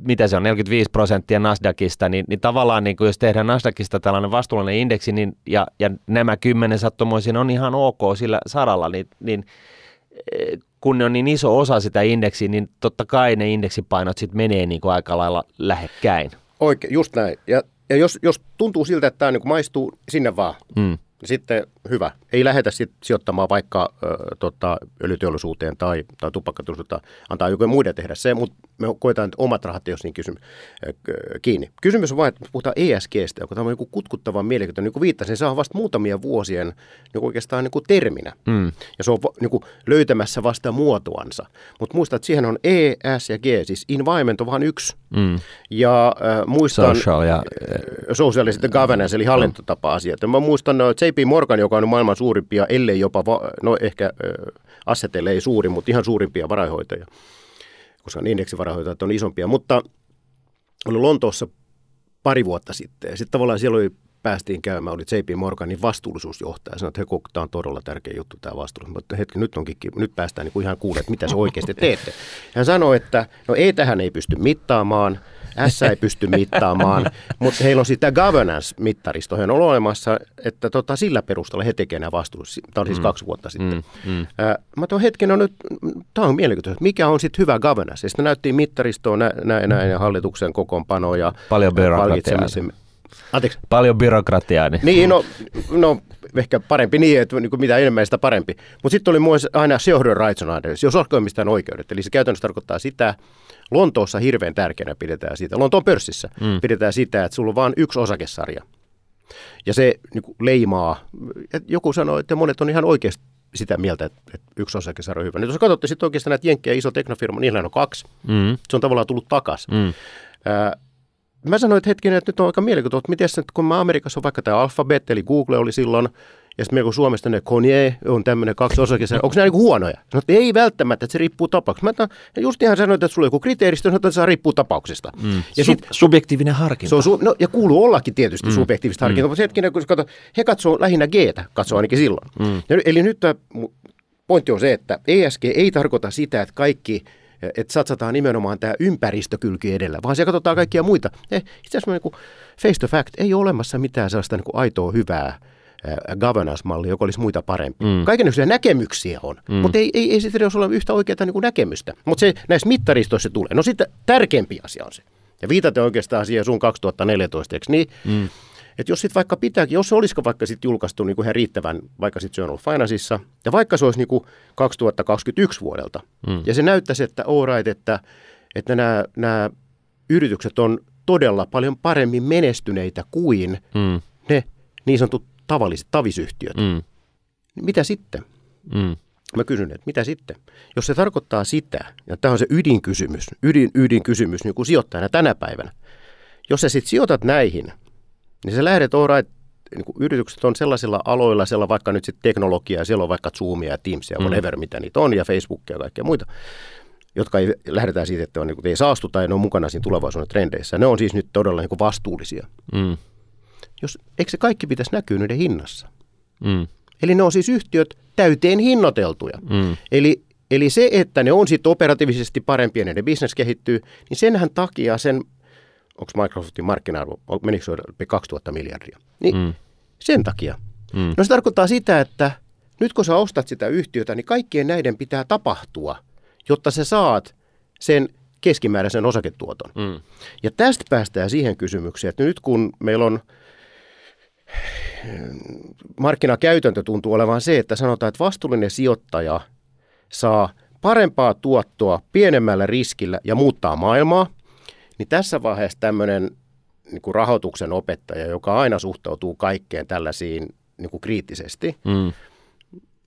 mitä se on, 45 prosenttia Nasdaqista, niin, niin tavallaan niin kuin jos tehdään Nasdaqista tällainen vastuullinen indeksi, niin, ja, ja nämä kymmenen sattumoisin on ihan ok sillä saralla, niin, niin eh, kun ne on niin iso osa sitä indeksiä, niin totta kai ne indeksipainot sitten menee niin kuin aika lailla lähekkäin. Oikein, just näin. Ja, ja jos, jos tuntuu siltä, että tämä niin maistuu sinne vaan, mm. sitten hyvä. Ei lähdetä sit sijoittamaan vaikka ö, tota, öljyteollisuuteen tai, tai tupakkatuotantoon, antaa joku muiden tehdä se, mutta me koetaan, että omat rahat jos niin kysym, ö, kiinni. Kysymys on vain, että puhutaan ESGstä, joka on joku kutkuttava mielenkiintoinen. Niin kuin viittasin, se on vasta muutamia vuosien niin oikeastaan niin kuin terminä. Mm. Ja se on niin kuin löytämässä vasta muotoansa. Mutta muista, että siihen on E, S ja G, siis environment on vain yksi. Mm. Ja äh, muistan... Social ja... Social ja sitten governance, eli hallintotapa-asiat. Mä muistan, että JP Morgan, joka on maailman suurimpia, ellei jopa, va- no ehkä asseteille ei suuri, mutta ihan suurimpia varainhoitajia, koska indeksivarainhoitajat on isompia, mutta oli Lontoossa pari vuotta sitten, sitten tavallaan siellä oli päästiin käymään, oli JP Morganin vastuullisuusjohtaja. Sanoi, että hei, tämä on todella tärkeä juttu tämä vastuullisuus. Mutta hetki, nyt, onkin, nyt päästään niin kuin ihan kuulemaan, että mitä se oikeasti teette. Hän sanoi, että no ei tähän ei pysty mittaamaan, S ei pysty mittaamaan, mutta heillä on sitä governance-mittaristo on olemassa, että tota, sillä perusteella he tekevät nämä vastuullisuus. Tämä oli siis mm. kaksi vuotta sitten. Mm. Mm. Äh, mä tuon hetken, no nyt, tämä on mielenkiintoista, mikä on sitten hyvä governance. Ja sitten näyttiin mittaristoa, näin, näin, näin hallituksen kokoonpanoja. Paljon byrokratiaa. Anteeksi. Paljon byrokratiaa. Niin, niin no, no, ehkä parempi niin, että niin kuin mitä enemmän sitä parempi. Mutta sitten oli myös aina rights on jos mistään oikeudet. Eli se käytännössä tarkoittaa sitä, Lontoossa hirveän tärkeänä pidetään sitä, Lontoon pörssissä mm. pidetään sitä, että sulla on vain yksi osakesarja. Ja se niin kuin leimaa, joku sanoi, että monet on ihan oikeasti sitä mieltä, että, että yksi osakesarja on hyvä. Nyt jos katsotte sitten oikeastaan näitä jenkkejä iso teknofirma, niillä on kaksi. Mm. Se on tavallaan tullut takaisin. Mm. Mä sanoin, että hetkinen, että nyt on aika mielenkiintoista, että miten se, kun mä Amerikassa on vaikka tämä Alphabet, eli Google oli silloin, ja sitten meillä Suomesta ne Konje on tämmöinen kaksi osakin, onko nämä niin huonoja? No, että ei välttämättä, että se riippuu tapauksesta. Mä just ihan sanoin, että sulla on joku kriteeristö, että se riippuu tapauksesta. Mm. Ja sit, subjektiivinen harkinta. Se on su, no, ja kuuluu ollakin tietysti mm. subjektiivista harkintaa, mm. mutta hetkinen, kun kato, he katsoo lähinnä g katsoo ainakin silloin. Mm. Ja, eli nyt tämä pointti on se, että ESG ei tarkoita sitä, että kaikki että satsataan nimenomaan tämä ympäristökylki edellä, vaan siellä katsotaan kaikkia muita. Eh, itse asiassa niin face to fact, ei ole olemassa mitään sellaista niin kuin aitoa hyvää governance-malli, joka olisi muita parempi. Mm. Kaikenlaisia näkemyksiä on, mm. mutta ei, ei, ei sitten ole yhtä oikeaa niin kuin näkemystä. Mutta se näissä mittaristoissa tulee. No sitten tärkeämpi asia on se. Ja viitatte oikeastaan siihen sun 2014, eikö niin? Mm. Että jos sitten vaikka pitääkin, jos se olisiko vaikka sitten julkaistu niin kuin ihan riittävän, vaikka sitten Journal Financeissa, ja vaikka se olisi niin kuin 2021 vuodelta, mm. ja se näyttäisi, että all right, että, että nämä, nämä yritykset on todella paljon paremmin menestyneitä kuin mm. ne niin sanotut tavalliset tavisyhtiöt. Mm. Mitä sitten? Mm. Mä kysyn, että mitä sitten? Jos se tarkoittaa sitä, ja tämä on se ydinkysymys, ydin, ydinkysymys niin kuin sijoittajana tänä päivänä, jos sä sitten sijoitat näihin, niin sä lähdet, all right, niin kuin yritykset on sellaisilla aloilla, siellä on vaikka nyt sitten teknologiaa, siellä on vaikka Zoomia ja Teamsia, mm. whatever, mitä niitä on, ja Facebookia ja kaikkea muita, jotka ei, lähdetään siitä, että on, niin kuin, ei saastuta ja ne on mukana siinä tulevaisuuden trendeissä. Ne on siis nyt todella niin kuin vastuullisia. Mm. Jos, eikö se kaikki pitäisi näkyä niiden hinnassa? Mm. Eli ne on siis yhtiöt täyteen hinnoiteltuja. Mm. Eli, eli se, että ne on sitten operatiivisesti parempia ja ne bisnes kehittyy, niin senhän takia sen, onko Microsoftin markkina-arvo, menikö se 2000 miljardia? Niin mm. sen takia. Mm. No se tarkoittaa sitä, että nyt kun sä ostat sitä yhtiötä, niin kaikkien näiden pitää tapahtua, jotta sä saat sen keskimääräisen osaketuoton. Mm. Ja tästä päästään siihen kysymykseen, että nyt kun meillä on – markkinakäytäntö tuntuu olevan se, että sanotaan, että vastuullinen sijoittaja saa parempaa tuottoa pienemmällä riskillä ja muuttaa maailmaa, niin tässä vaiheessa tämmöinen niin kuin rahoituksen opettaja, joka aina suhtautuu kaikkeen tällaisiin niin kuin kriittisesti, mm.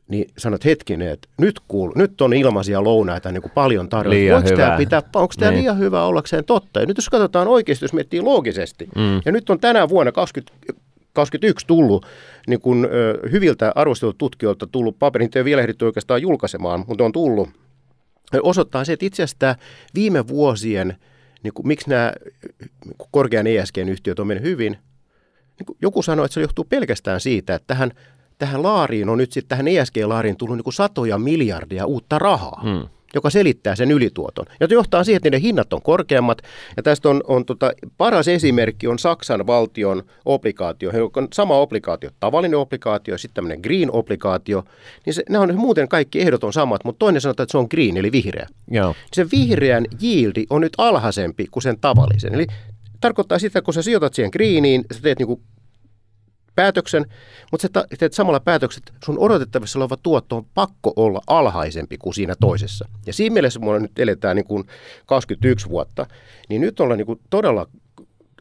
niin sanot hetkinen, että nyt, kuul, nyt on ilmaisia lounaita niin kuin paljon tarjolla. Onko tämä, pitää, onko tämä niin. liian hyvä ollakseen totta? Ja nyt jos katsotaan oikeasti, jos miettii loogisesti, mm. ja nyt on tänä vuonna 20, 2021 tullut niin kuin, ö, hyviltä arvostelut tutkijoilta tullut paperi, niitä ei vielä ehditty oikeastaan julkaisemaan, mutta on tullut, osoittaa se, että itse asiassa viime vuosien, niin kuin, miksi nämä korkean ESG-yhtiöt on mennyt hyvin, niin kuin joku sanoi, että se johtuu pelkästään siitä, että tähän, tähän laariin on nyt sitten tähän ESG-laariin tullut niin kuin satoja miljardia uutta rahaa. Hmm joka selittää sen ylituoton. Ja johtaa siihen, että niiden hinnat on korkeammat. Ja tästä on, on tota, paras esimerkki on Saksan valtion obligaatio, joka on sama obligaatio, tavallinen obligaatio, sitten tämmöinen green-obligaatio. Niin se, nämä on muuten kaikki ehdot on samat, mutta toinen sanotaan, että se on green, eli vihreä. Joo. Se vihreän yieldi on nyt alhaisempi kuin sen tavallisen. Eli tarkoittaa sitä, kun sä sijoitat siihen greeniin, sä teet niinku päätöksen, mutta sä teet samalla päätökset, sun odotettavissa oleva tuotto on pakko olla alhaisempi kuin siinä toisessa. Ja siinä mielessä, kun nyt eletään niin kuin 21 vuotta, niin nyt ollaan niin kuin todella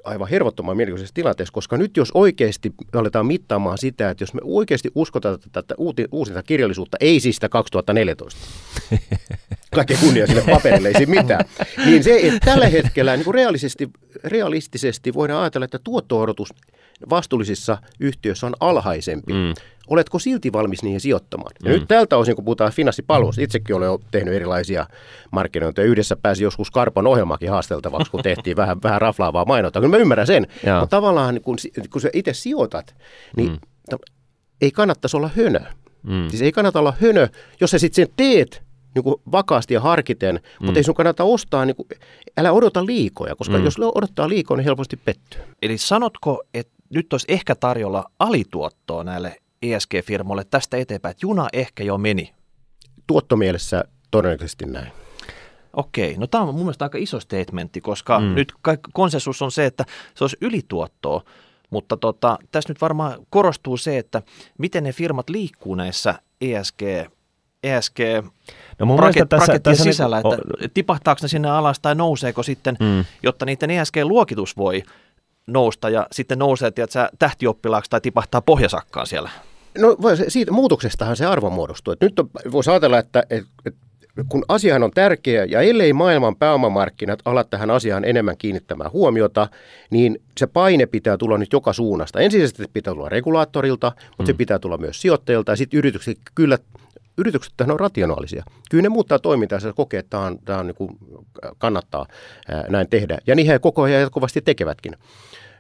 aivan hervottoman mielenkiintoisessa tilanteessa, koska nyt jos oikeasti aletaan mittaamaan sitä, että jos me oikeasti uskotaan tätä uusinta kirjallisuutta, ei siis sitä 2014, kaikki kunnia sille paperille, ei siinä mitään, niin se, että tällä hetkellä niin kuin realistisesti, realistisesti voidaan ajatella, että tuotto-odotus vastuullisissa yhtiöissä on alhaisempi. Mm. Oletko silti valmis niihin sijoittamaan? Ja mm. nyt tältä osin, kun puhutaan finanssipalveluista, itsekin olen tehnyt erilaisia markkinointeja. Yhdessä pääsi joskus Karpon ohjelmakin haasteltavaksi, kun tehtiin vähän, vähän raflaavaa mainontaa. Kyllä mä ymmärrän sen, Jaa. mutta tavallaan kun, kun sä itse sijoitat, niin mm. ei kannattaisi olla hönö. Mm. Siis ei kannata olla hönö, jos sä sitten sen teet niin kuin vakaasti ja harkiten, mm. mutta ei sun kannata ostaa, niin kuin, älä odota liikoja, koska mm. jos odottaa liikoja, niin helposti pettyy. Eli sanotko, että nyt olisi ehkä tarjolla alituottoa näille ESG-firmoille tästä eteenpäin, että juna ehkä jo meni? Tuottomielessä todennäköisesti näin. Okei, no tämä on mun mielestä aika iso statementti, koska mm. nyt konsensus on se, että se olisi ylituottoa, mutta tota, tässä nyt varmaan korostuu se, että miten ne firmat liikkuu näissä ESG ESG no mun raket, tässä, tässä sisällä, että on... tipahtaako ne sinne alas tai nouseeko sitten, mm. jotta niiden ESG-luokitus voi nousta ja sitten nousee tiedätkö, tähtioppilaaksi tai tipahtaa pohjasakkaan siellä? No siitä muutoksestahan se arvo muodostuu. Että nyt on, voisi ajatella, että, että kun asiahan on tärkeä ja ellei maailman pääomamarkkinat ala tähän asiaan enemmän kiinnittämään huomiota, niin se paine pitää tulla nyt joka suunnasta. Ensisijaisesti pitää tulla regulaattorilta, mutta mm. se pitää tulla myös sijoittajilta ja sitten yritykset kyllä yritykset on rationaalisia. Kyllä ne muuttaa toimintaa, ja kokee, että tämä, on, tämä on, niin kuin kannattaa ää, näin tehdä. Ja niin he koko ajan jatkuvasti tekevätkin.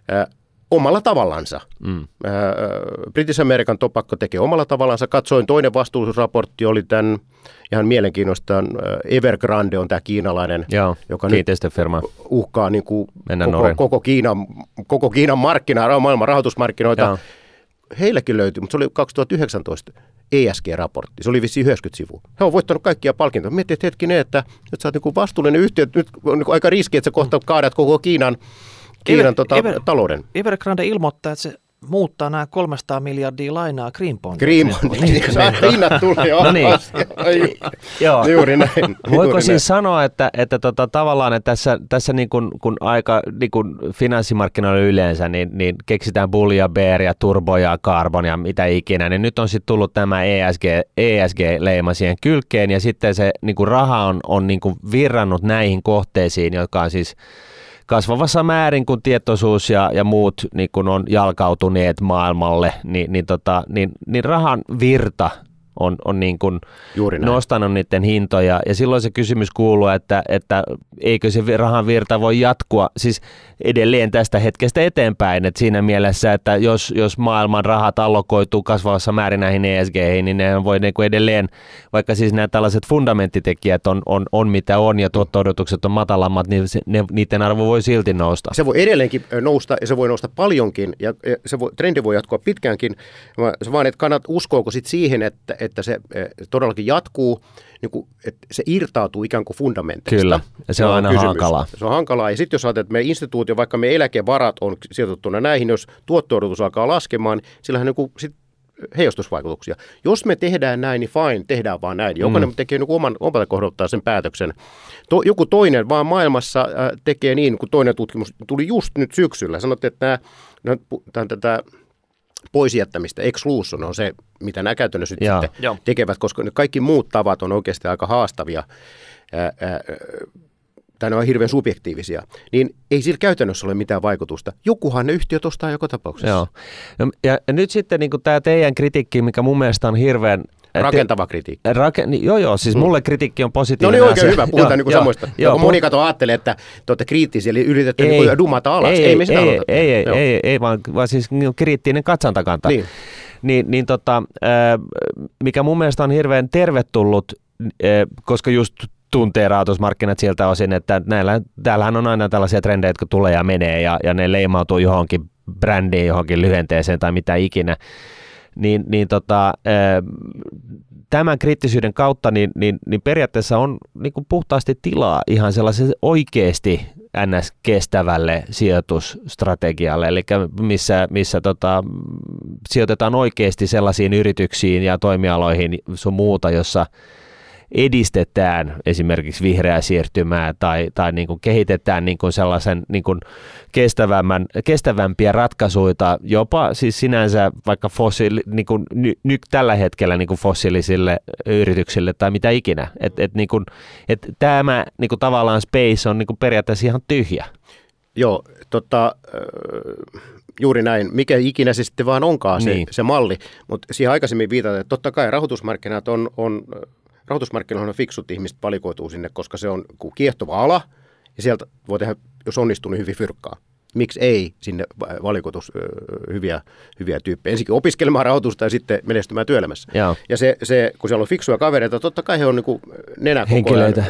Ää, omalla tavallansa. Mm. British American Tobacco tekee omalla tavallansa. Katsoin, toinen vastuullisuusraportti oli tämän ihan mielenkiinnosta. Evergrande on tämä kiinalainen, Joo, joka nyt uhkaa niin kuin koko, koko, Kiinan, koko Kiinan markkinaa, maailman rahoitusmarkkinoita. Joo. Heilläkin löytyi, mutta se oli 2019 ESG-raportti. Se oli vissi 90 sivua. He on voittanut kaikkia palkintoja. Mietit hetkinen, että nyt sä oot niin vastuullinen yhtiö, nyt on niin aika riski, että sä kohta kaadat koko Kiinan, Kiinan Ever, tota, Ever, talouden. Evergrande ilmoittaa, että se muuttaa nämä 300 miljardia lainaa Green Bond. Green Bond, niin, tulee jo no niin. Joo. Juuri näin. Voiko juuri siis näin. sanoa, että, että tota, tavallaan että tässä, tässä niin kuin, kun aika niin kuin finanssimarkkinoilla yleensä, niin, niin keksitään bullia, bearia, turboja, karbonia, mitä ikinä, niin nyt on sitten tullut tämä ESG, ESG-leima siihen kylkeen ja sitten se niin kuin raha on, on niin kuin virrannut näihin kohteisiin, jotka on siis kasvavassa määrin, kun tietoisuus ja, ja muut niin kun on jalkautuneet maailmalle, niin, niin, tota, niin, niin rahan virta on, on niin kuin nostanut niiden hintoja. Ja silloin se kysymys kuuluu, että, että eikö se rahan virta voi jatkua siis edelleen tästä hetkestä eteenpäin. Et siinä mielessä, että jos, jos maailman rahat allokoituu kasvavassa määrin näihin ESG, niin ne voi niin kuin edelleen, vaikka siis nämä tällaiset fundamenttitekijät on, on, on mitä on ja tuotto-odotukset on matalammat, niin se, ne, niiden arvo voi silti nousta. Se voi edelleenkin nousta ja se voi nousta paljonkin ja se voi, trendi voi jatkua pitkäänkin, vaan että kannat uskoako sitten siihen, että, että se todellakin jatkuu, niin kuin, että se irtautuu ikään kuin fundamenteista. Kyllä, ja se on aina kysymys. hankalaa. Se on hankalaa, ja sitten jos ajatellaan, että meidän instituutio, vaikka me eläkevarat on sijoitettuna näihin, jos tuotto alkaa laskemaan, niin sillähän niin kuin, sit heijastusvaikutuksia. Jos me tehdään näin, niin fine, tehdään vaan näin. Jokainen mm. tekee niin oman, omalta kohdaltaan sen päätöksen. To, joku toinen vaan maailmassa äh, tekee niin, kun toinen tutkimus tuli just nyt syksyllä. Sanotte, että nämä, no, tätä poisjättämistä, exclusion on se, mitä nämä käytännössä nyt sitten tekevät, koska kaikki muut tavat on oikeasti aika haastavia. Ää, ää, tai ne on hirveän subjektiivisia, niin ei sillä käytännössä ole mitään vaikutusta. Jokuhan ne yhtiöt ostaa joka tapauksessa. Joo. No, ja, nyt sitten niin tämä teidän kritiikki, mikä mun mielestä on hirveän Rakentava kritiikki. Rake, niin, joo, joo, siis mm. mulle kritiikki on positiivinen. No niin oikein asia. hyvä, puhutaan niin samoista. Joo, moni kato ajattelee, että te olette kriittisiä, eli yritätte ei, niin dumata alas. Ei, ei, me sitä ei, ei, ei, ei, ei, ei, vaan, vaan siis niin kriittinen katsantakanta. Niin. Niin, niin tota, mikä mun mielestä on hirveän tervetullut, koska just tuntee rahoitusmarkkinat sieltä osin, että näillä, täällähän on aina tällaisia trendejä, jotka tulee ja menee ja, ja ne leimautuu johonkin brändiin, johonkin lyhenteeseen tai mitä ikinä. Niin, niin tota, tämän kriittisyyden kautta niin, niin, niin periaatteessa on niin kuin puhtaasti tilaa ihan sellaiselle oikeasti ns. kestävälle sijoitusstrategialle, eli missä, missä tota, sijoitetaan oikeasti sellaisiin yrityksiin ja toimialoihin sun muuta, jossa edistetään esimerkiksi vihreää siirtymää tai, tai niin kuin kehitetään niin kuin sellaisen niin kuin kestävämmän, kestävämpiä ratkaisuja, jopa siis sinänsä vaikka fossiili, niin kuin ny, ny, tällä hetkellä niin kuin fossiilisille yrityksille tai mitä ikinä. Et, et niin kuin, et tämä niin kuin tavallaan space on niin kuin periaatteessa ihan tyhjä. Joo, tota, juuri näin. Mikä ikinä se sitten vaan onkaan se, niin. se malli. Mutta siihen aikaisemmin viitataan, että totta kai rahoitusmarkkinat on, on rahoitusmarkkinoilla on fiksut ihmiset valikoituu sinne, koska se on kiehtova ala ja sieltä voi tehdä, jos onnistuu, niin hyvin fyrkkaa. Miksi ei sinne valikoitus hyviä, hyviä tyyppejä? Ensinnäkin opiskelemaan rahoitusta ja sitten menestymään työelämässä. Joo. Ja se, se, kun siellä on fiksuja kavereita, totta kai he on niin nenä Henkilöitä.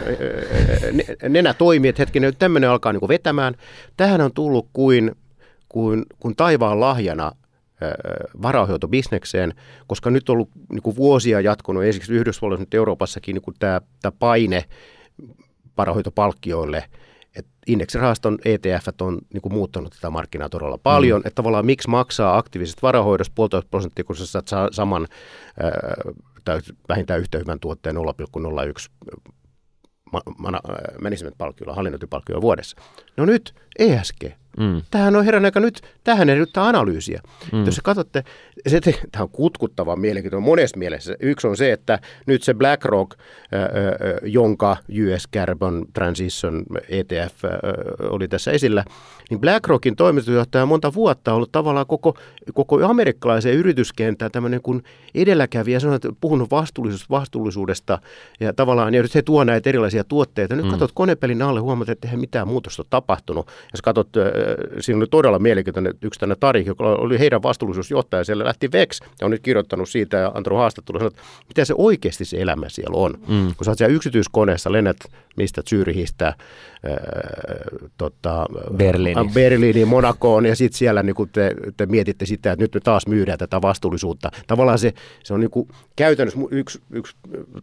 nenä toimii, että hetkinen, tämmöinen alkaa niin vetämään. Tähän on tullut kuin, kuin, kuin taivaan lahjana varahoitobisnekseen, koska nyt on ollut niin kuin vuosia jatkunut, esimerkiksi Yhdysvalloissa, nyt Euroopassakin niin kuin tämä, tämä paine varahoitopalkkioille, että indeksirahaston ETF on niin kuin muuttanut tätä markkinaa todella paljon, mm. että tavallaan miksi maksaa aktiivisesta varahoidosta puolitoista prosenttia, kun sä saat saman tai vähintään yhtä hyvän tuotteen 0,01 management-palkkiolla, hallinnointipalkkiolla vuodessa. No nyt ESG, Mm. Tähän on herran aika nyt, tähän edellyttää analyysiä. Mm. Jos katsotte, se, tämä on kutkuttava mielenkiintoinen monessa mielessä. Yksi on se, että nyt se BlackRock, jonka US Carbon Transition ETF oli tässä esillä, niin BlackRockin toimitusjohtaja monta vuotta ollut tavallaan koko, koko amerikkalaisen yrityskentän tämmöinen kuin edelläkävijä, sanoo, että puhunut vastuullisuudesta, vastuullisuudesta ja tavallaan, ja nyt he tuo näitä erilaisia tuotteita. Nyt mm. katsot konepelin alle, huomaat, että eihän mitään muutosta ole tapahtunut. Jos katsot siinä oli todella mielenkiintoinen yksi tänne Tarik, joka oli heidän vastuullisuusjohtaja, siellä lähti Vex ja on nyt kirjoittanut siitä ja antanut haastattelua, että mitä se oikeasti se elämä siellä on. Mm. Kun sä oot siellä yksityiskoneessa, lennät mistä Zyrihistä, äh, tota, Berliini. Berliiniin, Monakoon ja sitten siellä niin te, te, mietitte sitä, että nyt me taas myydään tätä vastuullisuutta. Tavallaan se, se on niin käytännössä yksi, yksi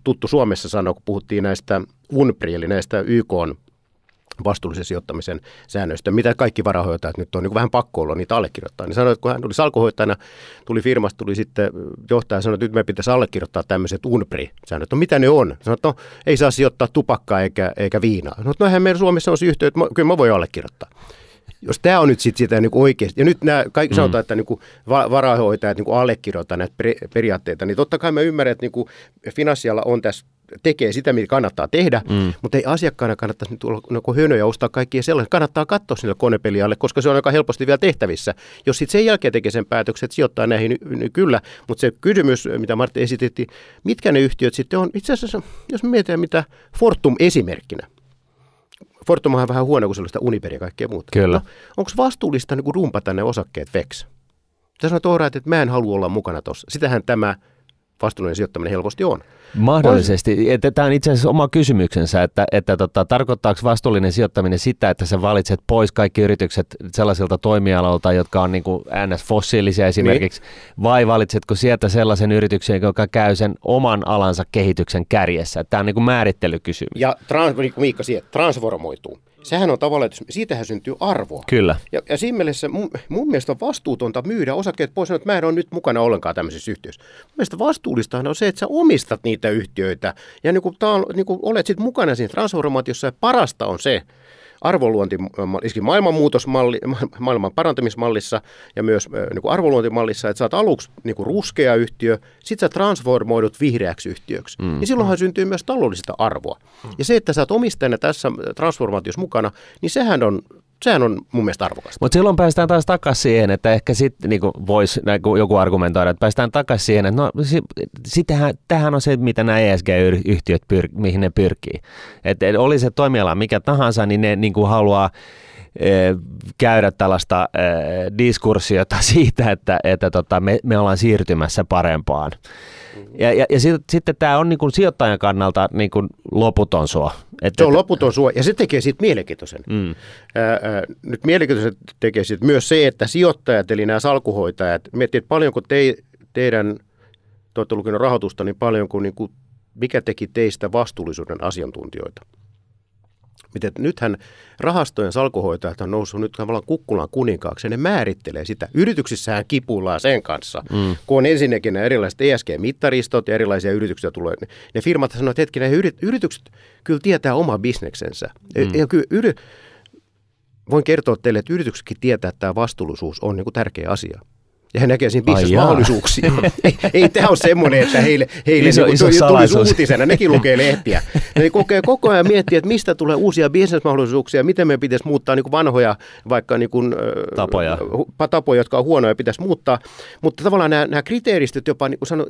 tuttu Suomessa sanoi, kun puhuttiin näistä UNPRI, eli näistä YK vastuullisen sijoittamisen säännöistä, mitä kaikki varahoitajat nyt on niin vähän pakko olla niitä allekirjoittaa. Niin sanoi, että kun hän tuli salkuhoitajana, tuli firmasta, tuli sitten johtaja ja sanoi, että nyt me pitäisi allekirjoittaa tämmöiset UNPRI-säännöt. No mitä ne on? Sanoi, että no, ei saa sijoittaa tupakkaa eikä, eikä viinaa. No, no eihän meidän Suomessa on se yhtiö, että mä, kyllä mä voin allekirjoittaa jos tämä on nyt sitten sitä niin oikeasti, ja nyt nämä kaikki mm. sanotaan, että niin varahoitajat niin allekirjoittaa näitä periaatteita, niin totta kai mä ymmärrän, että niin finanssialla on tässä tekee sitä, mitä kannattaa tehdä, mm. mutta ei asiakkaana kannattaisi nyt olla niin hönöjä ostaa kaikkia sellaisia. Kannattaa katsoa sinne konepelialle, koska se on aika helposti vielä tehtävissä. Jos sitten sen jälkeen tekee sen päätöksen, että sijoittaa näihin, niin kyllä. Mutta se kysymys, mitä Martti esitettiin, mitkä ne yhtiöt sitten on, itse asiassa, jos mietitään mitä Fortum esimerkkinä, Fortum on vähän huono kuin sellaista Uniperia ja kaikkea muuta. Kyllä. No, onko vastuullista niin rumpata ne osakkeet veksi? Tässä on että mä en halua olla mukana tuossa. Sitähän tämä vastuullinen sijoittaminen helposti on. Mahdollisesti. Että tämä on itse asiassa oma kysymyksensä, että, että tota, tarkoittaako vastuullinen sijoittaminen sitä, että sä valitset pois kaikki yritykset sellaisilta toimialoilta, jotka on niin kuin NS-fossiilisia esimerkiksi, niin. vai valitsetko sieltä sellaisen yrityksen, joka käy sen oman alansa kehityksen kärjessä? Tämä on niin kuin määrittelykysymys. Ja trans, niin kuin Miikka siihen, transformoituu. Sehän on tavallaan, että siitähän syntyy arvoa. Kyllä. Ja, ja siinä mielessä mun, mun mielestä on vastuutonta myydä osakkeet pois, että mä en ole nyt mukana ollenkaan tämmöisessä yhtiössä. Mun mielestä vastuullista on se, että sä omistat niitä yhtiöitä ja niin kuin, on, niin kuin olet sitten mukana siinä transformaatiossa ja parasta on se, arvoluonti, maailmanmuutosmalli, maailman parantamismallissa ja myös niin kuin arvoluontimallissa, että sä oot aluksi niin kuin ruskea yhtiö, sit sä transformoidut vihreäksi yhtiöksi. Mm. Niin silloinhan syntyy myös taloudellista arvoa. Mm. Ja se, että sä oot omistajana tässä transformaatiossa mukana, niin sehän on sehän on mun mielestä arvokasta. Mutta silloin päästään taas takaisin siihen, että ehkä sitten niin voisi joku argumentoida, että päästään takaisin siihen, että no sitähän, tähän on se, mitä nämä ESG-yhtiöt, pyr, mihin ne pyrkii. Että et oli se toimiala mikä tahansa, niin ne niin kuin haluaa e, käydä tällaista e, diskurssiota siitä, että, että tota, me, me ollaan siirtymässä parempaan. Ja, ja, ja sit, sitten tämä on niin kuin sijoittajan kannalta niin kuin loputon suo. Että, se on loputon suo ja se tekee siitä mielenkiintoisen. Mm. Ää, ää, nyt mielenkiintoisen tekee siitä myös se, että sijoittajat eli nämä salkuhoitajat, miettii, että paljonko te, teidän, te olette lukenut rahoitusta, niin paljonko niin kuin, mikä teki teistä vastuullisuuden asiantuntijoita. Miten nythän rahastojen salkuhoitajat on noussut nyt tavallaan kukkulaan kuninkaaksi ja ne määrittelee sitä. Yrityksissähän kipuillaan sen kanssa, mm. kun on ensinnäkin nämä erilaiset ESG-mittaristot ja erilaisia yrityksiä tulee. Ne firmat sanoo, että hetkinen, yritykset kyllä tietää oma bisneksensä. Mm. Ja kyllä yri, voin kertoa teille, että yrityksetkin tietää, että tämä vastuullisuus on niin kuin tärkeä asia ja he näkevät siinä bisnesmahdollisuuksia. ei, ei tämä ole semmoinen, että heille, heille iso, niin, iso tulisi uutisena, nekin lukee lehtiä. Ne kokee koko ajan miettiä, että mistä tulee uusia bisnesmahdollisuuksia, miten me pitäisi muuttaa niin kuin vanhoja vaikka niin kuin, tapoja. tapoja, jotka on huonoja, pitäisi muuttaa. Mutta tavallaan nämä, nämä kriteeristöt, jopa niin kuin sano,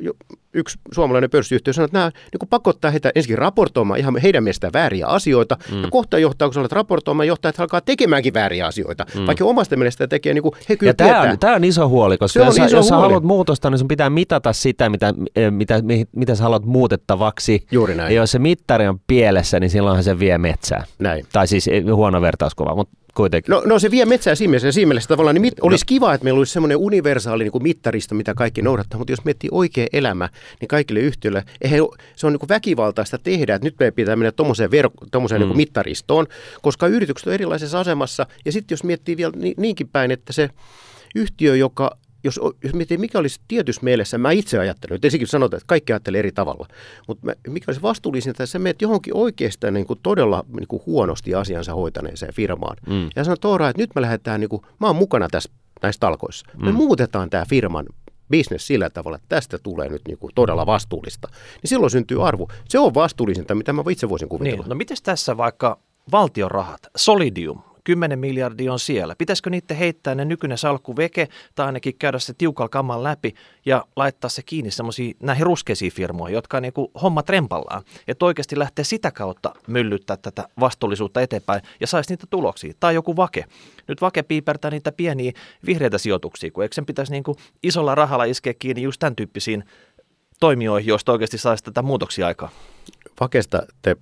yksi suomalainen pörssiyhtiö sanoi, että nämä niin kuin pakottaa heitä ensin raportoimaan ihan heidän mielestään vääriä asioita, mm. ja kohta johtaa, kun sä olet raportoimaan, johtaa, että alkaa tekemäänkin vääriä asioita, mm. vaikka omasta mielestä tekee, niin kuin he kyllä ja tämä on, tämä on iso huoli, koska koska se jos, jos sä haluat muutosta, niin sun pitää mitata sitä, mitä, eh, mitä, mitä sä haluat muutettavaksi. Juuri näin. Ja jos se mittari on pielessä, niin silloinhan se vie metsää. Näin. Tai siis eh, huono vertauskuva, mutta kuitenkin. No, no se vie metsää siinä mielessä, siinä mielessä tavallaan, niin mit, no. olisi kiva, että meillä olisi semmoinen universaali niin kuin mittarista, mitä kaikki noudattaa, mutta jos miettii oikea elämä, niin kaikille yhtiöille, eihän, se on niin kuin väkivaltaista tehdä, että nyt meidän pitää mennä tuommoiseen, verk- tuommoiseen mm. niin mittaristoon, koska yritykset on erilaisessa asemassa, ja sitten jos miettii vielä niinkin päin, että se yhtiö, joka jos, jos miettii, mikä olisi tietyssä mielessä, mä itse ajattelen, että ensinnäkin sanotaan, että kaikki ajattelee eri tavalla, mutta mikä olisi vastuullisinta, että sä menet johonkin oikeastaan niin kuin todella niin kuin huonosti asiansa hoitaneeseen firmaan. Mm. Ja sanoo Toora, että nyt me lähdetään, niin kuin, mä oon mukana tässä näissä talkoissa. Mm. Me muutetaan tämä firman bisnes sillä tavalla, että tästä tulee nyt niin kuin todella vastuullista. Niin silloin syntyy arvo. Se on vastuullisinta, mitä mä itse voisin kuvitella. Niin, no miten tässä vaikka valtion rahat, Solidium, 10 miljardia on siellä. Pitäisikö niiden heittää ne nykyinen salkku veke tai ainakin käydä se tiukalla kamman läpi ja laittaa se kiinni semmoisiin näihin ruskeisiin firmoihin, jotka on niin kuin homma trempallaan. Että oikeasti lähtee sitä kautta myllyttää tätä vastuullisuutta eteenpäin ja saisi niitä tuloksia. Tai joku vake. Nyt vake piipertää niitä pieniä vihreitä sijoituksia, kun eikö sen pitäisi niin kuin isolla rahalla iskeä kiinni just tämän tyyppisiin toimijoihin, joista oikeasti saisi tätä muutoksia aikaa. Vakesta te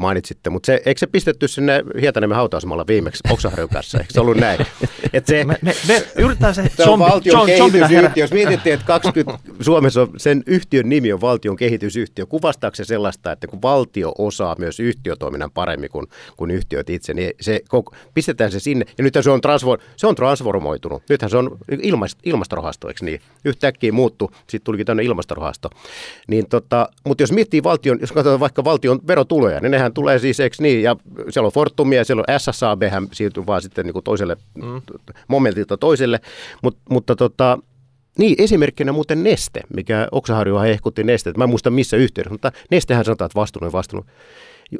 mainitsitte, mutta se, eikö se pistetty sinne Hietaniemen hautausemalla viimeksi Oksaharjun kanssa? Eikö se ollut näin? Et se, me, me, me yritetään se, se on valtion kehitysyhtiö. Jos mietittiin, että 20, Suomessa on, sen yhtiön nimi on valtion kehitysyhtiö, kuvastaako se sellaista, että kun valtio osaa myös yhtiötoiminnan paremmin kuin, kuin yhtiöt itse, niin se, pistetään se sinne. Ja nyt se on, transfor, se on transformoitunut. Nythän se on ilmast, ilmastorahasto, eikö niin? Yhtäkkiä muuttu, sitten tulikin tänne ilmastorahasto. Niin tota, mutta jos miettii valtion, jos katsotaan vaikka valtion verotuloja, niin nehän nehän tulee siis, eikö niin, ja siellä on Fortumia ja siellä on SSAB, hän siirtyy vaan sitten niin kuin toiselle mm. momentilta toiselle, Mut, mutta tota, niin, esimerkkinä muuten Neste, mikä Oksaharjua hehkutti Neste, mä en muista missä yhteydessä, mutta Nestehän sanotaan, että vastuunut vastuunut.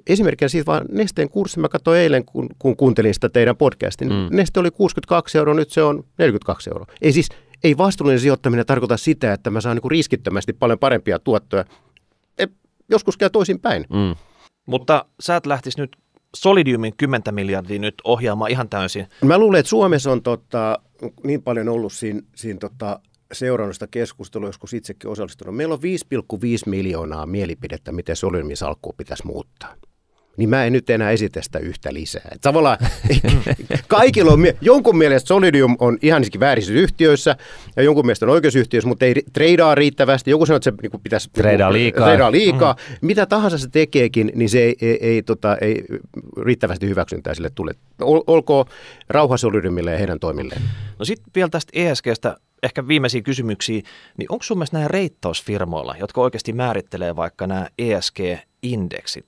Esimerkkinä siitä vaan Nesteen kurssi, mä katsoin eilen, kun, kun kuuntelin sitä teidän podcastin, mm. Neste oli 62 euroa, nyt se on 42 euroa. Ei siis, ei vastuullinen sijoittaminen tarkoita sitä, että mä saan niin riskittömästi paljon parempia tuottoja. E, joskus käy toisinpäin. Mm. Mutta sä et lähtisi nyt Solidiumin 10 miljardia nyt ohjaamaan ihan täysin. Mä luulen, että Suomessa on tota, niin paljon ollut siinä, siinä tota, seurannut sitä keskustelua, joskus itsekin osallistunut. Meillä on 5,5 miljoonaa mielipidettä, miten Solidiumin salkkua pitäisi muuttaa niin mä en nyt enää esitä sitä yhtä lisää. Et tavallaan kaikilla on, jonkun mielestä Solidium on ihan väärissä yhtiöissä ja jonkun mielestä on oikeusyhtiöissä, mutta ei treidaa riittävästi. Joku sanoo, että se niin pitäisi... Treidaa liikaa. Treidaa liikaa. Mm. Mitä tahansa se tekeekin, niin se ei, ei, ei, tota, ei riittävästi hyväksyntää sille tule. Ol, olkoon rauha Solidiumille ja heidän toimilleen. No sitten vielä tästä ESGstä ehkä viimeisiä kysymyksiä, niin onko sun mielestä nämä reittausfirmoilla, jotka oikeasti määrittelee vaikka nämä ESG-indeksit,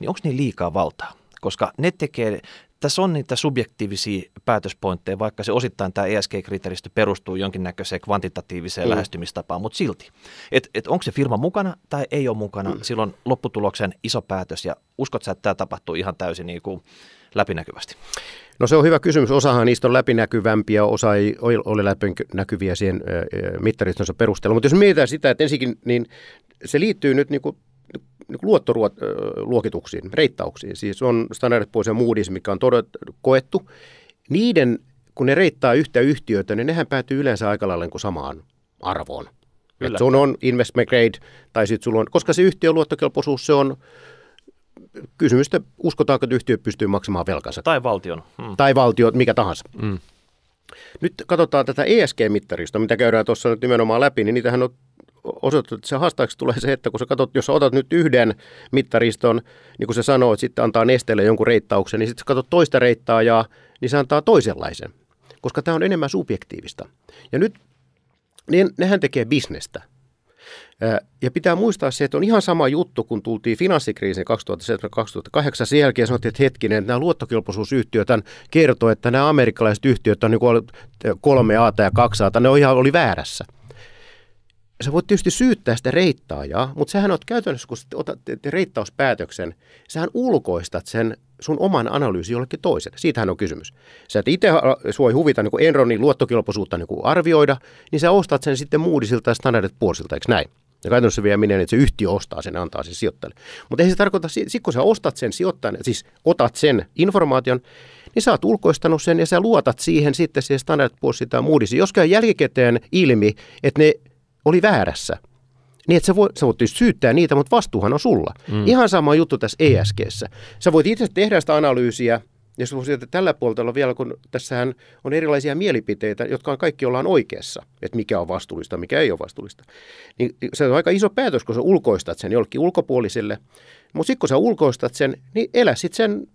niin onko niin liikaa valtaa? Koska ne tekee, tässä on niitä subjektiivisia päätöspointteja, vaikka se osittain tämä ESG-kriteeristö perustuu jonkinnäköiseen kvantitatiiviseen mm. lähestymistapaan, mutta silti. Että et onko se firma mukana tai ei ole mukana, mm. silloin lopputuloksen iso päätös ja uskot sä, että tämä tapahtuu ihan täysin niin kuin läpinäkyvästi? No se on hyvä kysymys. Osahan niistä on läpinäkyvämpiä, osa ei ole läpinäkyviä siihen mittaristonsa perusteella. Mutta jos mietitään sitä, että ensinnäkin niin se liittyy nyt niin kuin niin luottoluokituksiin, reittauksiin. Siis on Standard Poor's ja Moody's, mikä on todet, koettu. Niiden, kun ne reittaa yhtä yhtiötä, niin nehän päätyy yleensä aika lailla niin samaan arvoon. Kyllä. sun on investment grade, tai sitten sulla on, koska se yhtiön luottokelpoisuus, se on kysymystä, uskotaanko, että yhtiö pystyy maksamaan velkansa. Tai valtion. Hmm. Tai valtio, mikä tahansa. Hmm. Nyt katsotaan tätä ESG-mittarista, mitä käydään tuossa nyt nimenomaan läpi, niin niitähän on osoitettu, että se haastajaksi tulee se, että kun sä katsot, jos sä otat nyt yhden mittariston, niin kuin se sanoo, että sitten antaa nesteelle jonkun reittauksen, niin sitten sä katsot toista reittaajaa, niin se antaa toisenlaisen, koska tämä on enemmän subjektiivista. Ja nyt niin nehän tekee bisnestä. Ja pitää muistaa se, että on ihan sama juttu, kun tultiin finanssikriisin 2007-2008. Sen jälkeen sanottiin, että hetkinen, että nämä luottokelpoisuusyhtiöt kertoo, että nämä amerikkalaiset yhtiöt on niin kolme A ja kaksi A, ne on ihan oli väärässä. Sä voit tietysti syyttää sitä reittaajaa, mutta sehän on käytännössä, kun otat reittauspäätöksen, sähän ulkoistat sen sun oman analyysi jollekin toiselle. Siitähän on kysymys. Sä et itse ei huvita niin Enronin luottokelpoisuutta niin arvioida, niin sä ostat sen sitten Moodysilta ja Standard Poor'silta, eikö näin? Ja käytännössä vielä menee, että se yhtiö ostaa sen ja antaa sen sijoittajalle. Mutta ei se tarkoita, että kun sä ostat sen sijoittajan, siis otat sen informaation, niin sä oot ulkoistanut sen ja sä luotat siihen sitten siihen Standard Poor'siin tai Moodysiin. Jos käy jälkikäteen ilmi, että ne oli väärässä, niin että sä, voit, sä voit syyttää niitä, mutta vastuuhan on sulla. Mm. Ihan sama juttu tässä ESGssä. Sä voit itse tehdä sitä analyysiä, ja sä voit tällä puolella vielä, kun tässähän on erilaisia mielipiteitä, jotka on kaikki ollaan oikeassa, että mikä on vastuullista, mikä ei ole vastuullista. Niin se on aika iso päätös, kun sä ulkoistat sen jollekin ulkopuoliselle. Mutta sitten kun sä ulkoistat sen, niin elä sitten sen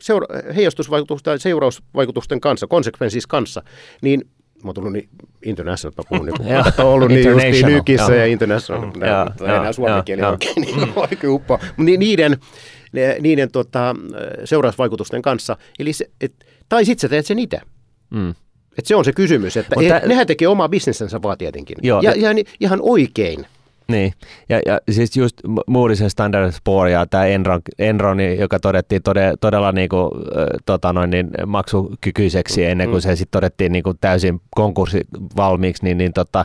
seura- heijastusvaikutusten seurausvaikutusten kanssa, konsekvenssis kanssa, niin mä oon tullut niin international, mä puhun niin kuin, ollut niin just nykissä ja international, mm, ja, enää suomen kieli oikein, niin on oikein uppoa. Niiden, niiden tota, seurausvaikutusten kanssa, eli se, et, tai sitten sä teet sen itse. Mm. Et se on se kysymys, että Mutta, e, nehän tekee omaa bisnesensä vaan tietenkin. Joo, ja, ja, ihan oikein. Niin, ja, ja siis just Moody's Standard Poor ja tämä Enron, Enron, joka todettiin tode, todella niinku, tota noin, niin maksukykyiseksi ennen kuin mm. se sitten todettiin niinku täysin konkurssi valmiiksi, niin, niin tota,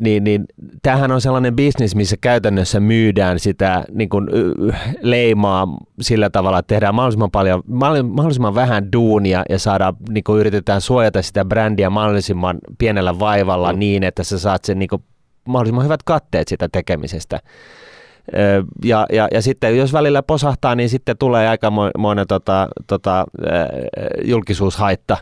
niin, niin tämähän on sellainen bisnis, missä käytännössä myydään sitä niin kuin, leimaa sillä tavalla, että tehdään mahdollisimman paljon, mahdollisimman vähän duunia ja saada, niin kuin yritetään suojata sitä brändiä mahdollisimman pienellä vaivalla mm. niin, että sä saat sen niin kuin mahdollisimman hyvät katteet sitä tekemisestä. Ja, ja, ja sitten jos välillä posahtaa, niin sitten tulee aikamoinen tota, tota, julkisuushaitta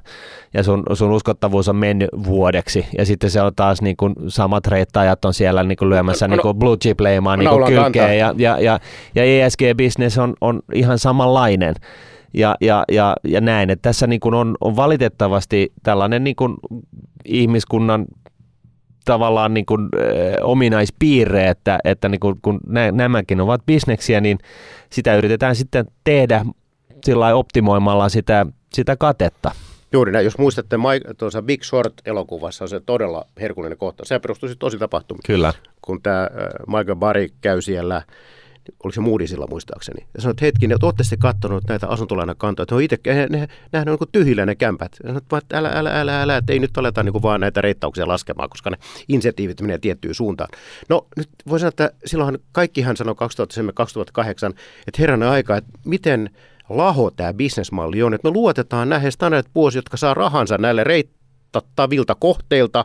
ja sun, sun uskottavuus on mennyt vuodeksi. Ja sitten se on taas niin kuin samat reittajat on siellä niin kuin lyömässä no, niin kuin blue chip leimaa niin kuin kylkeen ja, ja, ja, ja ESG-business on, on ihan samanlainen. Ja, ja, ja, ja näin, että tässä niin kuin on, on valitettavasti tällainen niin kuin ihmiskunnan tavallaan niin kuin, äh, ominaispiirre, että, että niin kuin, kun nä, nämäkin ovat bisneksiä, niin sitä yritetään sitten tehdä sillä optimoimalla sitä, sitä katetta. Juuri näin. Jos muistatte tuossa Big Short-elokuvassa, on se todella herkullinen kohta. Se perustuu tosi tapahtumiin. Kyllä. Kun tämä Michael Barry käy siellä oliko se Moodysilla muistaakseni, ja sanoi, että hetkinen, että olette sitten katsonut näitä asuntolainakantoja, että itse, ne, ne, nehän on niin tyhjillä ne kämpät. Ja sanoi, että älä, älä, älä, älä, että ei nyt aleta niin vaan näitä reittauksia laskemaan, koska ne insentiivit menee tiettyyn suuntaan. No nyt voi sanoa, että silloinhan kaikkihan sanoi 2007-2008, että herranen aika, että miten laho tämä bisnesmalli on, että me luotetaan näihin standard jotka saa rahansa näille reittattavilta kohteilta,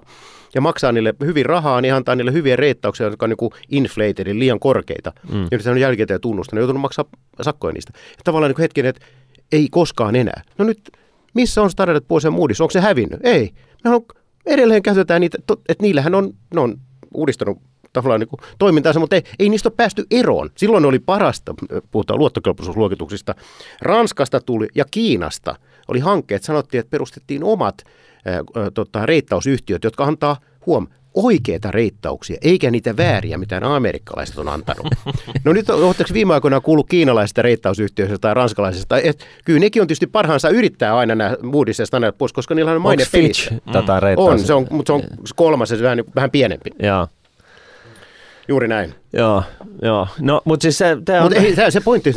ja maksaa niille hyvin rahaa, niin antaa niille hyviä reittauksia, jotka on niin inflated, eli liian korkeita. Mm. Ja nyt on jälkikäteen tunnusta, ne on joutunut maksaa sakkoja niistä. Ja tavallaan niin hetken, että ei koskaan enää. No nyt, missä on Standard Poor's ja Moody's? Onko se hävinnyt? Ei. Me on, edelleen käytetään niitä, että niillähän on, ne on uudistanut tavallaan niin toimintaansa, mutta ei, ei niistä ole päästy eroon. Silloin oli parasta, puhutaan luottokelpoisuusluokituksista, Ranskasta tuli ja Kiinasta oli hankkeet, sanottiin, että perustettiin omat tota, reittausyhtiöt, jotka antaa, huom, oikeita reittauksia, eikä niitä vääriä, mitä nämä amerikkalaiset on antanut. No nyt oletteko viime aikoina kuullut kiinalaisista reittausyhtiöistä tai ranskalaisista? Et, kyllä nekin on tietysti parhaansa yrittää aina nämä Moody's ja Standard pois, koska niillä on maine pelissä. Mm. On, se on, mutta se on kolmas ja vähän, vähän pienempi. Joo. Juuri näin. Joo, joo. No, mutta siis se, tämä on... Mut ei, se pointti,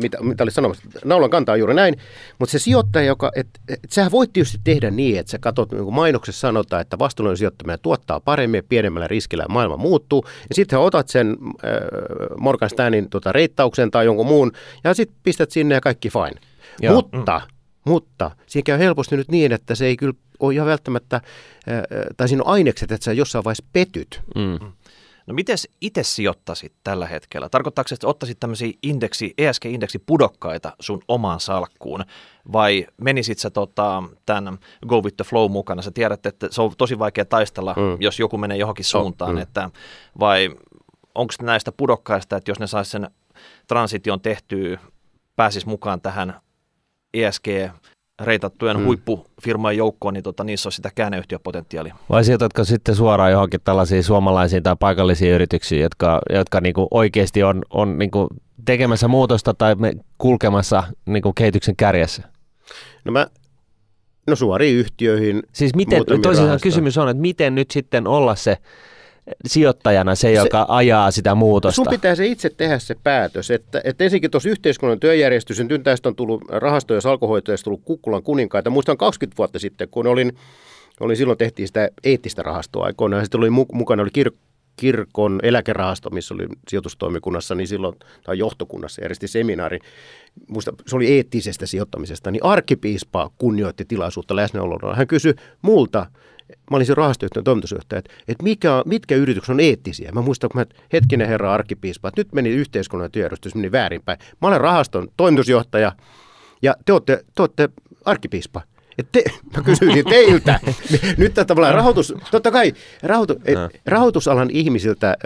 mitä, mitä oli sanomassa, naulan kantaa juuri näin, mutta se sijoittaja, joka, että et, sähän voit tietysti tehdä niin, että sä katsot, niin kuin mainoksessa sanotaan, että vastuullinen sijoittaminen tuottaa paremmin, pienemmällä riskillä maailma muuttuu, ja sitten otat sen äh, Morgan Stanin tota, reittauksen tai jonkun muun, ja sitten pistät sinne ja kaikki fine. Joo. Mutta, mm. mutta siinä käy helposti nyt niin, että se ei kyllä ole ihan välttämättä, äh, tai siinä on ainekset, että sä jossain vaiheessa petyt. Mm. No miten itse sijoittaisit tällä hetkellä? Tarkoittaako se, että ottaisit tämmöisiä indeksi, ESG-indeksi pudokkaita sun omaan salkkuun? Vai menisit sä tota, tämän Go with the Flow mukana? Sä tiedät, että se on tosi vaikea taistella, mm. jos joku menee johonkin suuntaan. Mm. Että, vai onko näistä pudokkaista, että jos ne saisi sen transition tehtyä, pääsis mukaan tähän ESG reitattujen mm. huippufirmojen joukkoon, niin tota, niissä on sitä käänneyhtiöpotentiaalia. Vai sijoitatko sitten suoraan johonkin tällaisiin suomalaisiin tai paikallisiin yrityksiin, jotka, jotka niinku oikeasti on, on niinku tekemässä muutosta tai me kulkemassa niinku kehityksen kärjessä? No mä No suoriin yhtiöihin. Siis miten, toisaalta kysymys on, että miten nyt sitten olla se sijoittajana se, joka se, ajaa sitä muutosta. Sun pitää se itse tehdä se päätös, että, että ensinnäkin tuossa yhteiskunnan työjärjestyksen tyntäistä on tullut rahasto- ja salkohoitajista tullut kukkulan kuninkaita. Muistan 20 vuotta sitten, kun olin, olin silloin tehtiin sitä eettistä rahastoa aikoinaan, sitten oli mukana oli kir, kirkon eläkerahasto, missä oli sijoitustoimikunnassa, niin silloin, tai johtokunnassa järjesti seminaari, muista, se oli eettisestä sijoittamisesta, niin arkkipiispa kunnioitti tilaisuutta läsnäololla. Hän kysyi multa, mä olin se rahastoyhtiön toimitusjohtaja, että, että mikä, mitkä yritykset on eettisiä. Mä muistan, kun mä, hetkinen herra arkkipiispa, että nyt meni yhteiskunnan työjärjestys, meni väärinpäin. Mä olen rahaston toimitusjohtaja ja te olette, te olette arkkipiispa. Et te, mä kysyin teiltä. Nyt tavallaan rahoitus, totta kai rahoitu, et, rahoitusalan ihmisiltä,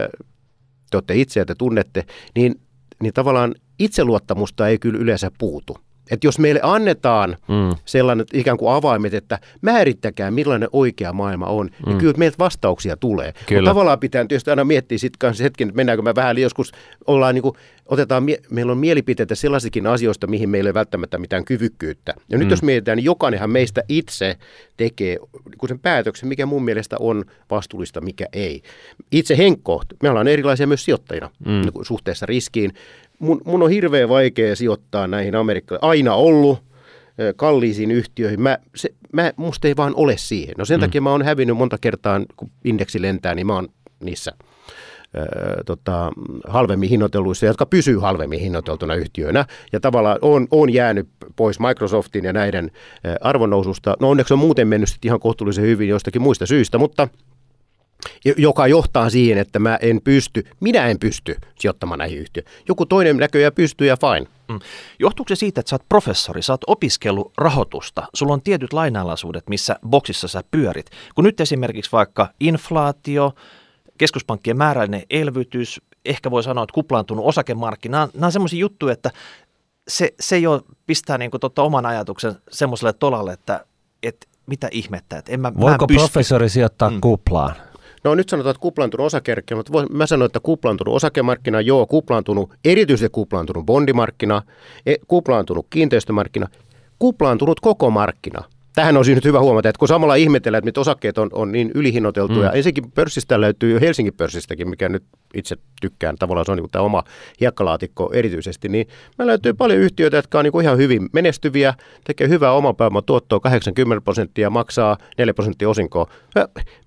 te olette itse ja te tunnette, niin, niin tavallaan itseluottamusta ei kyllä yleensä puutu. Että jos meille annetaan mm. sellainen ikään kuin avaimet, että määrittäkää millainen oikea maailma on, niin mm. niin kyllä meiltä vastauksia tulee. Mutta tavallaan pitää tietysti aina miettiä sitten hetken, että mennäänkö me vähän joskus, ollaan niin kuin, otetaan, meillä on mielipiteitä sellaisikin asioista, mihin meillä ei välttämättä mitään kyvykkyyttä. Ja nyt mm. jos mietitään, niin jokainenhan meistä itse tekee niin sen päätöksen, mikä mun mielestä on vastuullista, mikä ei. Itse Henkko, me ollaan erilaisia myös sijoittajina mm. Niin suhteessa riskiin mun, mun on hirveän vaikea sijoittaa näihin Amerikkalaisiin. Aina ollut kalliisiin yhtiöihin. Mä, se, mä, musta ei vaan ole siihen. No sen mm. takia mä oon hävinnyt monta kertaa, kun indeksi lentää, niin mä oon niissä ö, tota, halvemmin hinnoitelluissa, jotka pysyy halvemmin hinnoiteltuna yhtiöinä. Ja tavallaan on, on jäänyt pois Microsoftin ja näiden ö, arvonnoususta. No onneksi on muuten mennyt ihan kohtuullisen hyvin jostakin muista syistä, mutta – joka johtaa siihen, että mä en pysty, minä en pysty sijoittamaan näihin yhtiöihin. Joku toinen näköjään pystyy ja fine. Mm. Johtuuko se siitä, että sä oot professori, sä oot opiskellut rahoitusta, sulla on tietyt lainalaisuudet, missä boksissa sä pyörit. Kun nyt esimerkiksi vaikka inflaatio, keskuspankkien määrällinen elvytys, ehkä voi sanoa, että kuplaantunut osakemarkkina, nämä on semmoisia juttuja, että se, se jo pistää niin kuin totta oman ajatuksen semmoiselle tolalle, että, että mitä ihmettä, että en mä, Voiko mä professori sijoittaa mm. kuplaan? No nyt sanotaan, että kuplaantunut osakerkkina, mutta mä sanoin, että kuplaantunut osakemarkkina, joo, kuplaantunut, erityisesti kuplaantunut bondimarkkina, e, kuplaantunut kiinteistömarkkina, kuplaantunut koko markkina. Tähän on nyt hyvä huomata, että kun samalla ihmetellään, että mitä osakkeet on, on niin ylihinnoiteltuja, mm. ensinnäkin pörssistä löytyy jo Helsingin pörssistäkin, mikä nyt itse tykkään, tavallaan se on niin tämä oma hiekkalaatikko erityisesti, niin me löytyy paljon yhtiöitä, jotka on niin ihan hyvin menestyviä, tekee hyvää oman pääoman tuottoa 80 prosenttia, maksaa 4 prosenttia osinkoa.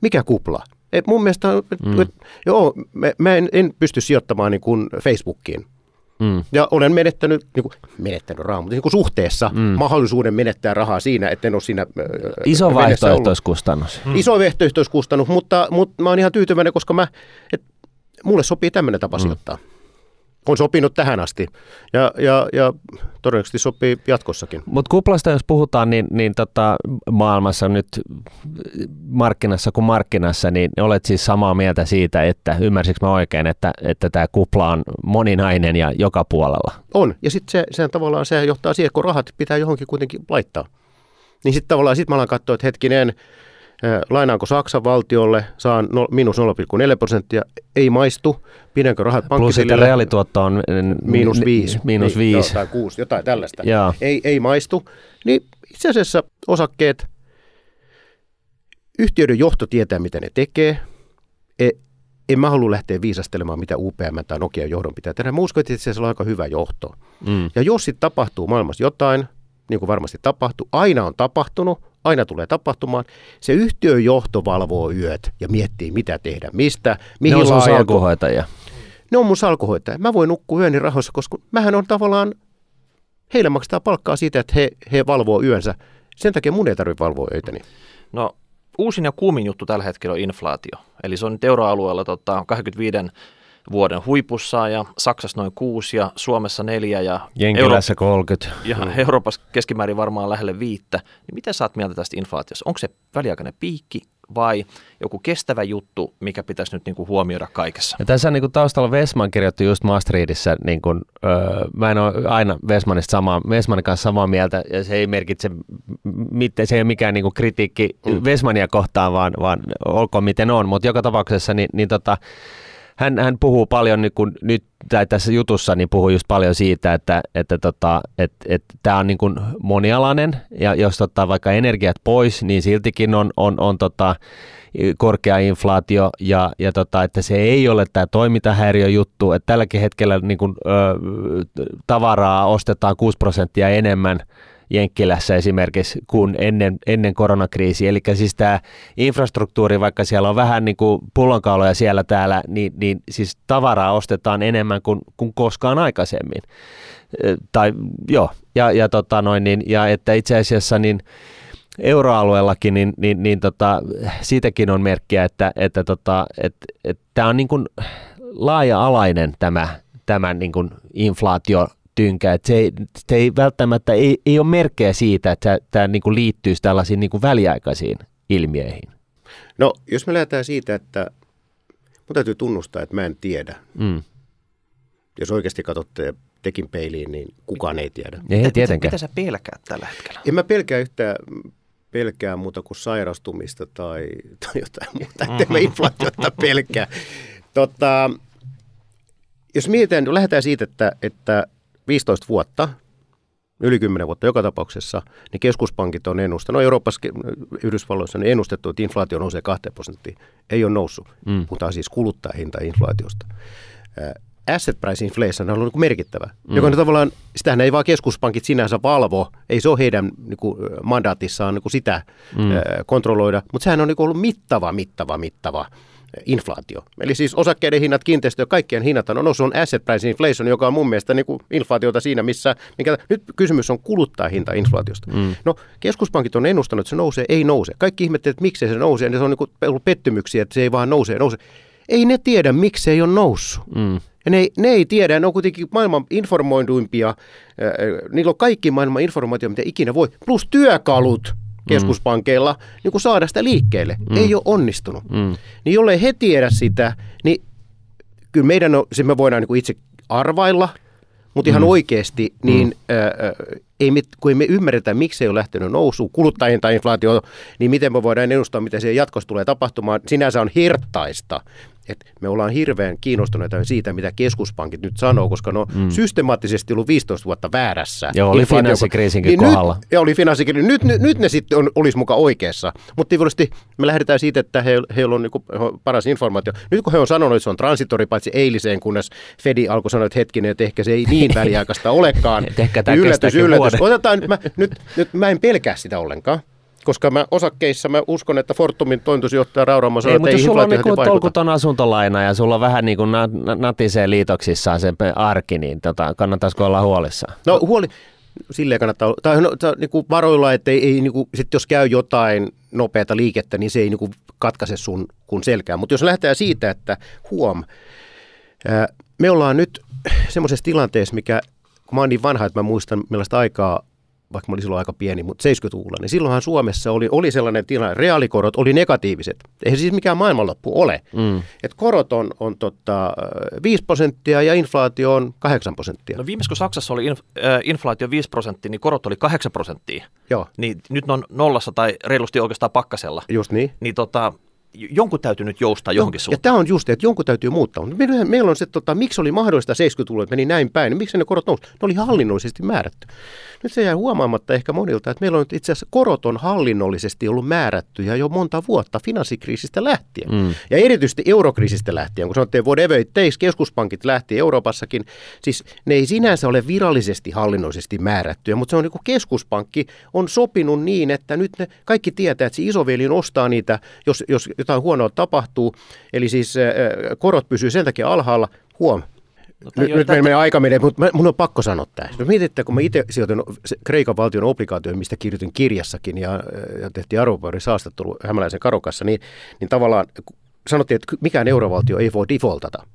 Mikä kupla? Et mun mielestä, mm. et, joo, mä, mä en, en pysty sijoittamaan niin kuin Facebookiin. Mm. Ja olen menettänyt, niin kuin, menettänyt rahaa, mutta niin kuin suhteessa mm. mahdollisuuden menettää rahaa siinä, että en ole siinä Iso vaihtoehtoiskustannus. Mm. Iso vaihtoehtoiskustannus, mutta, mutta mä oon ihan tyytyväinen, koska mä, et, mulle sopii tämmöinen tapa mm. sijoittaa on sopinut tähän asti ja, ja, ja todennäköisesti sopii jatkossakin. Mutta kuplasta jos puhutaan, niin, niin tota, maailmassa nyt markkinassa kuin markkinassa, niin olet siis samaa mieltä siitä, että ymmärsikö mä oikein, että, että tämä kupla on moninainen ja joka puolella? On, ja sitten se, se tavallaan se johtaa siihen, kun rahat pitää johonkin kuitenkin laittaa. Niin sitten tavallaan sit mä alan katsoa, että hetkinen, lainaanko Saksan valtiolle, saan no, miinus 0,4 prosenttia, ei maistu, pidänkö rahat pankkitilille. Plus sitten reaalituotto on miinus 5. Miinus 5. Niin, tai 6, jotain tällaista. Ei, ei maistu. Niin itse asiassa osakkeet, yhtiöiden johto tietää, mitä ne tekee. E, en mä halua lähteä viisastelemaan, mitä UPM tai Nokia johdon pitää tehdä. Mä uskon, että se on aika hyvä johto. Mm. Ja jos sitten tapahtuu maailmassa jotain, niin kuin varmasti tapahtuu, aina on tapahtunut, aina tulee tapahtumaan. Se yhtiön johto valvoo yöt ja miettii, mitä tehdä, mistä, mihin Ne on sun. Ne on mun salkuhoitajia. Mä voin nukkua yöni rahoissa, koska mähän on tavallaan, heille maksetaan palkkaa siitä, että he, he valvoo yönsä. Sen takia mun ei tarvitse valvoa öitäni. No uusin ja kuumin juttu tällä hetkellä on inflaatio. Eli se on nyt euroalueella tota, 25 vuoden huipussa ja Saksassa noin 6 ja Suomessa 4 ja Jenkilässä Euro- 30. Ja mm. Euroopassa keskimäärin varmaan lähelle viittä. Niin miten saat mieltä tästä inflaatiosta? Onko se väliaikainen piikki vai joku kestävä juttu, mikä pitäisi nyt niin kuin huomioida kaikessa? Ja tässä niin kuin taustalla Vesman kirjoitti just Maastrichtissa, niin kuin, öö, mä en ole aina Vesmanista samaa, Vesmanin kanssa samaa mieltä, ja se ei merkitse, mitte, se ei ole mikään niin kuin kritiikki mm. Vesmania kohtaan, vaan, vaan olkoon miten on, mutta joka tapauksessa niin, niin tota, hän, hän puhuu paljon niin kuin nyt tai tässä jutussa niin puhuu just paljon siitä, että että tota, et, et, on niin kuin monialainen ja jos ottaa vaikka energiat pois, niin siltikin on, on, on tota, korkea inflaatio ja, ja tota, että se ei ole tämä toimintahäiriöjuttu, että tälläkin hetkellä niin kuin, ö, tavaraa ostetaan 6 prosenttia enemmän – Jenkkilässä esimerkiksi kuin ennen, ennen koronakriisiä. Eli siis tämä infrastruktuuri, vaikka siellä on vähän niin kuin pullonkauloja siellä täällä, niin, niin siis tavaraa ostetaan enemmän kuin, kuin koskaan aikaisemmin. Tai joo, ja, ja, tota noin, niin, ja että itse asiassa niin euroalueellakin, niin, niin, niin tota, siitäkin on merkkiä, että, että tota, et, et, tämä on niin kuin laaja-alainen tämä, tämä niin kuin inflaatio tynkä. Että se, ei, se ei välttämättä ei, ei ole merkkejä siitä, että tämä niin kuin liittyisi tällaisiin niin kuin väliaikaisiin ilmiöihin. No, jos me lähdetään siitä, että mun täytyy tunnustaa, että mä en tiedä. Mm. Jos oikeasti katsotte tekin peiliin, niin kukaan ei tiedä. Ei, ei tietenkään. Mitä sä pelkäät tällä hetkellä? En mä pelkää yhtään pelkää muuta kuin sairastumista tai, tai jotain muuta. Mm-hmm. mä inflaatiota pelkää. Tota, jos mietitään, lähdetään siitä, että, että 15 vuotta, yli 10 vuotta joka tapauksessa, niin keskuspankit on ennustanut, no Euroopassa, Yhdysvalloissa on ennustettu, että inflaatio nousee 2 prosenttia. Ei ole noussut. Mm. Puhutaan siis kuluttajahinta inflaatiosta. Asset price inflation on ollut niin merkittävä, mm. joka on tavallaan, sitähän ei vaan keskuspankit sinänsä valvo, ei se ole heidän niin kuin, mandaatissaan niin kuin sitä mm. kontrolloida, mutta sehän on niin kuin ollut mittava, mittava, mittava inflaatio. Eli siis osakkeiden hinnat, kiinteistö, kaikkien hinnat on noussut, on asset price inflation, joka on mun mielestä niin kuin inflaatiota siinä, missä, mikä, nyt kysymys on kuluttajahinta inflaatiosta. Mm. No keskuspankit on ennustanut, että se nousee, ei nouse. Kaikki ihmettelevät, että miksei se nousee, niin se on niin kuin ollut pettymyksiä, että se ei vaan nouse, nouse. Ei ne tiedä, miksi se ei ole noussut. Mm. Ja ne, ne ei tiedä, ne on kuitenkin maailman informoiduimpia, niillä on kaikki maailman informaatio, mitä ikinä voi, plus työkalut keskuspankeilla mm. niin kuin saada sitä liikkeelle. Mm. Ei ole onnistunut. Mm. Niin jollei he tiedä sitä, niin kyllä meidän on, se me voidaan niin kuin itse arvailla, mutta ihan mm. oikeasti, niin mm. ää, ei me, kun ei me ymmärretä, miksi se ei ole lähtenyt nousuun, kuluttajien tai inflaatio, niin miten me voidaan ennustaa, mitä se jatkossa tulee tapahtumaan. Sinänsä on hirttaista, että me ollaan hirveän kiinnostuneita siitä, mitä keskuspankit nyt sanoo, koska ne on mm. systemaattisesti ollut 15 vuotta väärässä. Joo, oli finanssikriisinkin niin kohdalla. Nyt, ja oli finanssikriisi. Nyt, nyt, nyt ne sitten on, olisi mukaan oikeassa. Mutta tietysti me lähdetään siitä, että he, heillä on niinku paras informaatio. Nyt kun he on sanonut, että se on transitori, paitsi eiliseen, kunnes Fedi alkoi sanoa, että hetkinen, että ehkä se ei niin väliaikaista olekaan. ehkä tämä yllätys, yllätys. Otetaan, nyt, mä, nyt, nyt mä en pelkää sitä ollenkaan koska mä osakkeissa mä uskon, että Fortumin toimitusjohtaja Rauramo sanoi, että ei sulla on niinku tolkuton asuntolaina ja sulla vähän niin kuin natisee liitoksissaan se arki, niin tota, kannattaisiko olla huolissaan? No huoli, silleen kannattaa olla, tai no, niin kuin varoilla, että ei, ei niin kuin, sit jos käy jotain nopeata liikettä, niin se ei niin kuin katkaise sun kun selkää. Mutta jos lähdetään siitä, että huom, me ollaan nyt semmoisessa tilanteessa, mikä, kun mä oon niin vanha, että mä muistan millaista aikaa vaikka mä olin silloin aika pieni, mutta 70-luvulla, niin silloinhan Suomessa oli, oli sellainen tilanne, reaalikorot oli negatiiviset. Eihän siis mikään maailmanloppu ole. Mm. Et korot on, on tota, 5 prosenttia ja inflaatio on 8 prosenttia. No viimeis kun Saksassa oli inf, äh, inflaatio 5 prosenttia, niin korot oli 8 prosenttia. Joo. Niin nyt ne on nollassa tai reilusti oikeastaan pakkasella. Just niin. Niin tota, jonkun täytyy nyt joustaa no, johonkin suuntaan. Ja tämä on just, että jonkun täytyy muuttaa. Meillä, meillä on se, tota, miksi oli mahdollista 70-luvulla, että meni näin päin, niin miksi ne korot nousi? Ne oli hallinnollisesti määrätty. Nyt se jäi huomaamatta ehkä monilta, että meillä on itse asiassa korot on hallinnollisesti ollut määrättyjä jo monta vuotta finanssikriisistä lähtien. Mm. Ja erityisesti eurokriisistä lähtien, kun sanottiin whatever it takes, keskuspankit lähti Euroopassakin. Siis ne ei sinänsä ole virallisesti hallinnollisesti määrättyjä, mutta se on niin kuin keskuspankki on sopinut niin, että nyt ne kaikki tietää, että se isoveli ostaa niitä, jos, jos jotain huonoa tapahtuu. Eli siis äh, korot pysyy sen takia alhaalla. Huom, No, nyt, nyt tätä... meidän aika menee, mutta mun on pakko sanoa tämä. No mietitte, kun mä itse sijoitin Kreikan valtion obligaatioihin, mistä kirjoitin kirjassakin ja, ja tehtiin arvopaperin saastattelu hämäläisen karokassa, niin, niin tavallaan sanottiin, että mikään eurovaltio ei voi defaultata.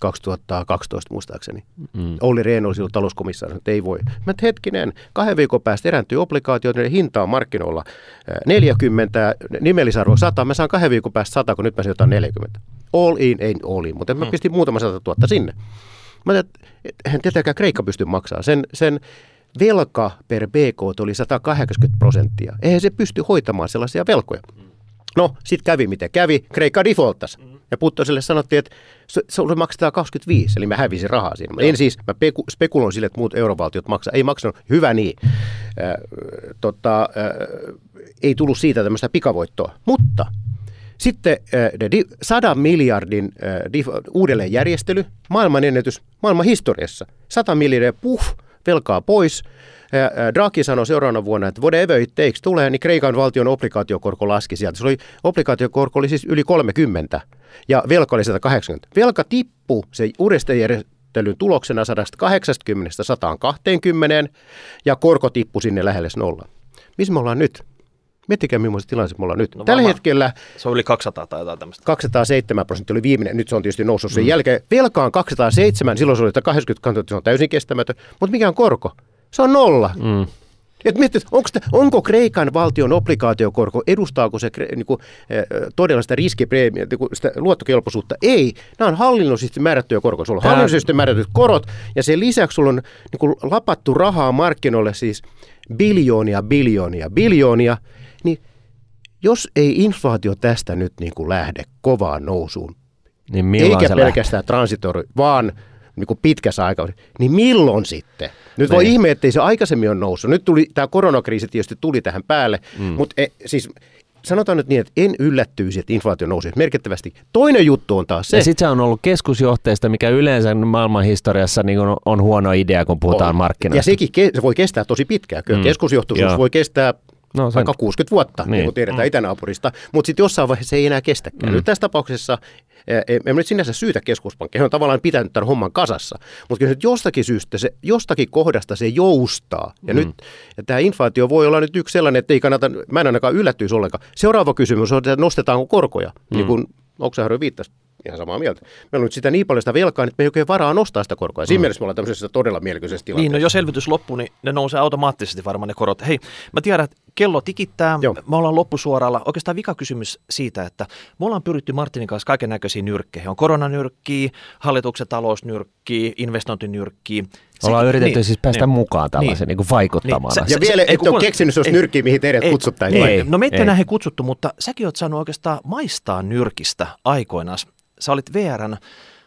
2012 muistaakseni. Mm. Olli Rehn oli silloin talouskomissaari, että ei voi. Mä et hetkinen, kahden viikon päästä erääntyy obligaatiot, joiden hinta on markkinoilla 40, nimellisarvo 100, mä saan kahden viikon päästä 100, kun nyt mä sijoitan 40. All in, ei all in, mutta mä mm. pistin muutama sata tuhatta sinne. Mä ajattelin, että hän tietenkään Kreikka pysty maksamaan. Sen, sen velka per BK oli 180 prosenttia. Eihän se pysty hoitamaan sellaisia velkoja. No, sitten kävi miten kävi. Kreikka defaultas. Mm. Ja Puttoselle sanottiin, että se, se maksetaan 25, eli mä hävisin rahaa siinä. Joo. En siis, mä peku, spekuloin sille, että muut eurovaltiot maksaa. Ei maksanut, hyvä niin. Äh, tota, äh, ei tullut siitä tämmöistä pikavoittoa. Mutta sitten äh, 100 miljardin äh, uudelleenjärjestely, maailmanennätys maailman historiassa. 100 miljardia, puh, velkaa pois. Draghi sanoi seuraavana vuonna, että whatever it takes tulee, niin Kreikan valtion obligaatiokorko laski sieltä. Se oli, obligaatiokorko oli siis yli 30 ja velka oli 180. Velka tippui se uudestajärjestelyn tuloksena 180 120 ja korko tippui sinne lähelle nolla. Missä me ollaan nyt? Miettikää, millaisessa tilanteessa me ollaan nyt. No Tällä hetkellä... Se oli 200 tai jotain tämmöistä. 207 prosenttia oli viimeinen, nyt se on tietysti noussut sen mm. jälkeen. Velka on 207, silloin se oli 80 kantoa, se on täysin kestämätön. Mutta mikä on korko? Se on nolla. Mm. Et mietit, onko, onko Kreikan valtion obligaatiokorko, edustaako se niin kuin, eh, todella sitä riskipreemia, niin kuin sitä luottokelpoisuutta? Ei. Nämä on hallinnollisesti määrättyjä korkoja. Sulla on Tämä... hallinnollisesti määrätyt korot ja sen lisäksi sulla on niin kuin, lapattu rahaa markkinoille siis biljoonia, biljoonia, biljoonia. Niin jos ei inflaatio tästä nyt niin kuin lähde kovaan nousuun, niin eikä pelkästään transitori, vaan niin kuin pitkässä aikaa, niin milloin sitten? Nyt voi niin. ihme, ettei se aikaisemmin ole noussut. Nyt tuli, tämä koronakriisi tietysti tuli tähän päälle, mm. mutta e, siis sanotaan nyt niin, että en yllättyisi, että inflaatio nousee merkittävästi. Toinen juttu on taas se. Ja sitten se on ollut keskusjohteista, mikä yleensä maailman historiassa niin on, on huono idea, kun puhutaan on. markkinoista. Ja sekin se voi kestää tosi pitkään. Kyllä mm. keskusjohtoisuus voi kestää No, sen... vaikka 60 vuotta, niin, niin kuin tiedetään mm. itänaapurista, mutta sitten jossain vaiheessa se ei enää kestäkään. Mm. Nyt tässä tapauksessa en nyt sinänsä syytä keskuspankkia, he on tavallaan pitänyt tämän homman kasassa, mutta kyllä nyt jostakin syystä, se, jostakin kohdasta se joustaa. Ja mm. nyt ja tämä inflaatio voi olla nyt yksi sellainen, että ei kannata, mä en ainakaan yllättyisi ollenkaan. Seuraava kysymys on, että nostetaanko korkoja, mm. niin kuin Oksaharjo viittasi ihan samaa mieltä. Meillä on nyt sitä niin paljon sitä velkaa, että me ei oikein varaa nostaa sitä korkoa. Siinä mm. mielessä me ollaan tämmöisessä todella mielenkiintoisessa tilanteessa. Niin, no jos elvytys loppuu, niin ne nousee automaattisesti varmaan ne korot. Hei, mä tiedän, että kello tikittää, Joo. me ollaan loppusuoralla. Oikeastaan vika kysymys siitä, että me ollaan pyritty Martinin kanssa kaiken näköisiin nyrkkeihin. On koronanyrkkiä, hallituksen talousnyrkkiä, investointinyrkkiä. Ollaan Sekin, yritetty niin, siis päästä niin, mukaan tällaisen niin, niin vaikuttamaan. Niin, ja se, vielä et ole keksinyt sellaista nyrkkiä, mihin teidät ei, kutsuttaisiin. Ei, no meitä ei näihin kutsuttu, mutta säkin oot saanut oikeastaan maistaa nyrkistä aikoinaan sä olit VRn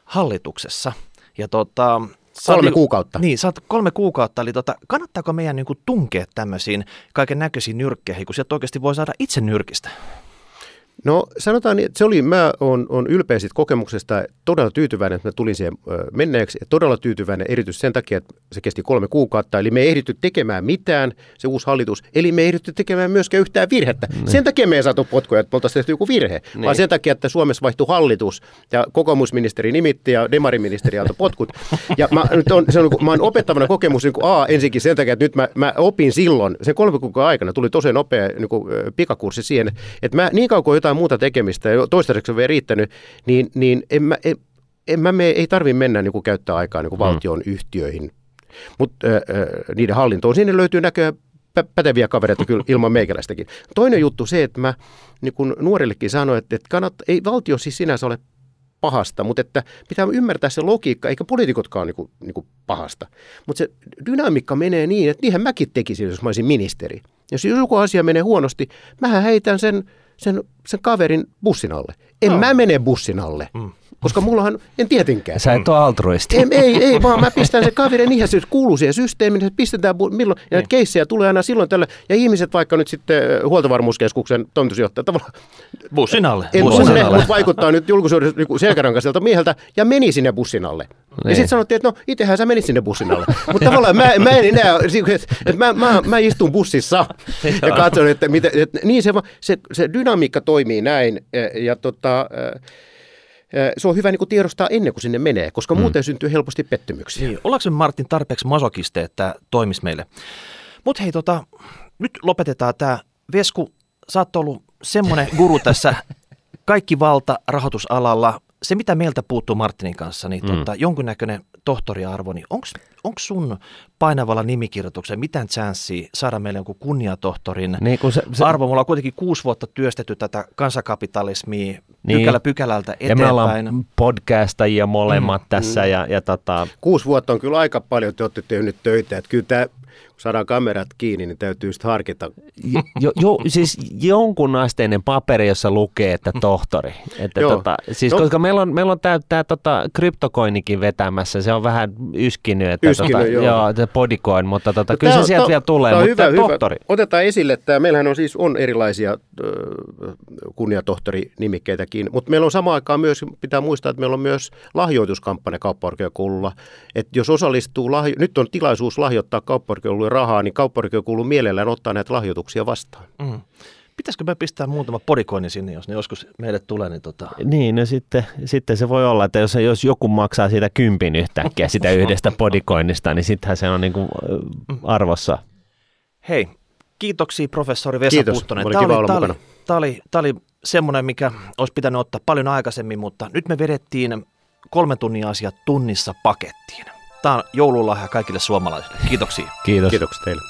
hallituksessa ja tota, Kolme oli, kuukautta. Niin, sä kolme kuukautta, eli tota, kannattaako meidän niin kuin tunkea tämmöisiin kaiken näköisiin nyrkkeihin, kun sieltä oikeasti voi saada itse nyrkistä? No sanotaan, että se oli, mä oon, on ylpeä siitä kokemuksesta, todella tyytyväinen, että mä tulin siihen menneeksi, ja todella tyytyväinen erityisesti sen takia, että se kesti kolme kuukautta, eli me ei ehditty tekemään mitään, se uusi hallitus, eli me ei ehditty tekemään myöskään yhtään virhettä. Niin. Sen takia me ei saatu potkoja, että me oltaisiin tehty joku virhe, ne. vaan niin. sen takia, että Suomessa vaihtui hallitus, ja kokoomusministeri nimitti, ja demariministeri antoi potkut. Ja mä, nyt on, se on, mä oon opettavana kokemus niin kuin A ensinkin sen takia, että nyt mä, mä opin silloin, sen kolme kuukauden aikana tuli tosi nopea niin kuin, pikakurssi siihen, että mä niin kauan kuin jotain muuta tekemistä ja toistaiseksi on vielä riittänyt, niin, niin en mä, en, en mä me, ei tarvitse mennä niin kuin käyttää aikaa niin kuin mm. valtion yhtiöihin. Mutta äh, niiden hallintoon sinne löytyy näköjään päteviä kavereita kyllä ilman meikäläistäkin. Toinen juttu se, että mä niin kun nuorillekin sanoin, että, että kannat, ei valtio siis sinänsä ole pahasta, mutta että pitää ymmärtää se logiikka, eikä poliitikotkaan niin kuin, niin kuin pahasta. Mutta se dynamiikka menee niin, että niinhän mäkin tekisin, jos mä olisin ministeri. Jos joku asia menee huonosti, mähän heitän sen sen, sen kaverin bussin alle. En no. mä mene bussin alle. Mm. Koska mullahan, en tietenkään. Sä et ole altruisti. Ei, ei, ei, vaan mä pistän se kaverin ihan, se kuuluu siihen systeemiin, että pistetään milloin, ja näitä niin. keissejä tulee aina silloin tällä, ja ihmiset vaikka nyt sitten huoltovarmuuskeskuksen toimitusjohtaja tavallaan. Bussin alle. En bussin tunne, mutta vaikuttaa nyt julkisuudessa niin selkärankaiselta mieheltä, ja meni sinne bussin alle. Niin. Ja sitten sanottiin, että no itsehän sä menit sinne bussin alle. Mutta tavallaan mä, mä en enää, että mä, mä, mä istun bussissa ja katson, että, mitä, että niin se, se, se dynamiikka toimii näin, ja, ja tota, se on hyvä niin kuin tiedostaa ennen kuin sinne menee, koska mm. muuten syntyy helposti pettymyksiä. Niin. Ollaanko me Martin tarpeeksi masokiste, että toimisi meille? Mutta hei, tota, nyt lopetetaan tämä. Vesku, sä oot ollut semmoinen guru tässä kaikki valta rahoitusalalla. Se, mitä meiltä puuttuu Martinin kanssa, niin mm. tota, jonkunnäköinen tohtoriarvo, niin onko sun painavalla nimikirjoituksella mitään chanssiä saada meille jonkun kunniatohtorin niin, kun se, se, arvo? Mulla on kuitenkin kuusi vuotta työstetty tätä kansakapitalismia niin. pykälä pykälältä eteenpäin. Ja me ollaan podcastajia molemmat mm. tässä. Ja, ja tota... Kuusi vuotta on kyllä aika paljon, te olette tehneet töitä. Että kyllä tämä saadaan kamerat kiinni, niin täytyy sitten harkita. Jo, jo, siis jonkun asteinen paperi, jossa lukee, että tohtori. Että tota, siis no. Koska meillä on, meillä on tämä, tota, kryptokoinikin vetämässä, se on vähän yskinyt, että yskinyt, tota, joo. joo podikoin, mutta tota, kyllä se sieltä to, vielä tulee, mutta hyvä, tohtori. Hyvä. Otetaan esille, että meillähän on siis on erilaisia äh, kunniatohtori-nimikkeitäkin, mutta meillä on samaan aikaan myös, pitää muistaa, että meillä on myös lahjoituskampanja kauppakorkeakoululla, että jos osallistuu, lahjo, nyt on tilaisuus lahjoittaa kauppakorkeakoululle rahaa, niin kuuluu mielellään ottaa näitä lahjoituksia vastaan. Mm. Pitäisikö me pistää muutama podikoini sinne, jos ne joskus meille tulee? Niin, tota... niin no sitten, sitten se voi olla, että jos, jos joku maksaa siitä kympin yhtäkkiä sitä yhdestä podikoinnista, niin sittenhän se on niin kuin arvossa. Hei, kiitoksia professori Vesa Kiitos, Puttonen. Oli tämä, oli, tämä, oli, tämä, oli, tämä oli semmoinen, mikä olisi pitänyt ottaa paljon aikaisemmin, mutta nyt me vedettiin kolme tunnin asiat tunnissa pakettiin. Tämä on joululahja kaikille suomalaisille. Kiitoksia. Kiitos. Kiitoksia teille.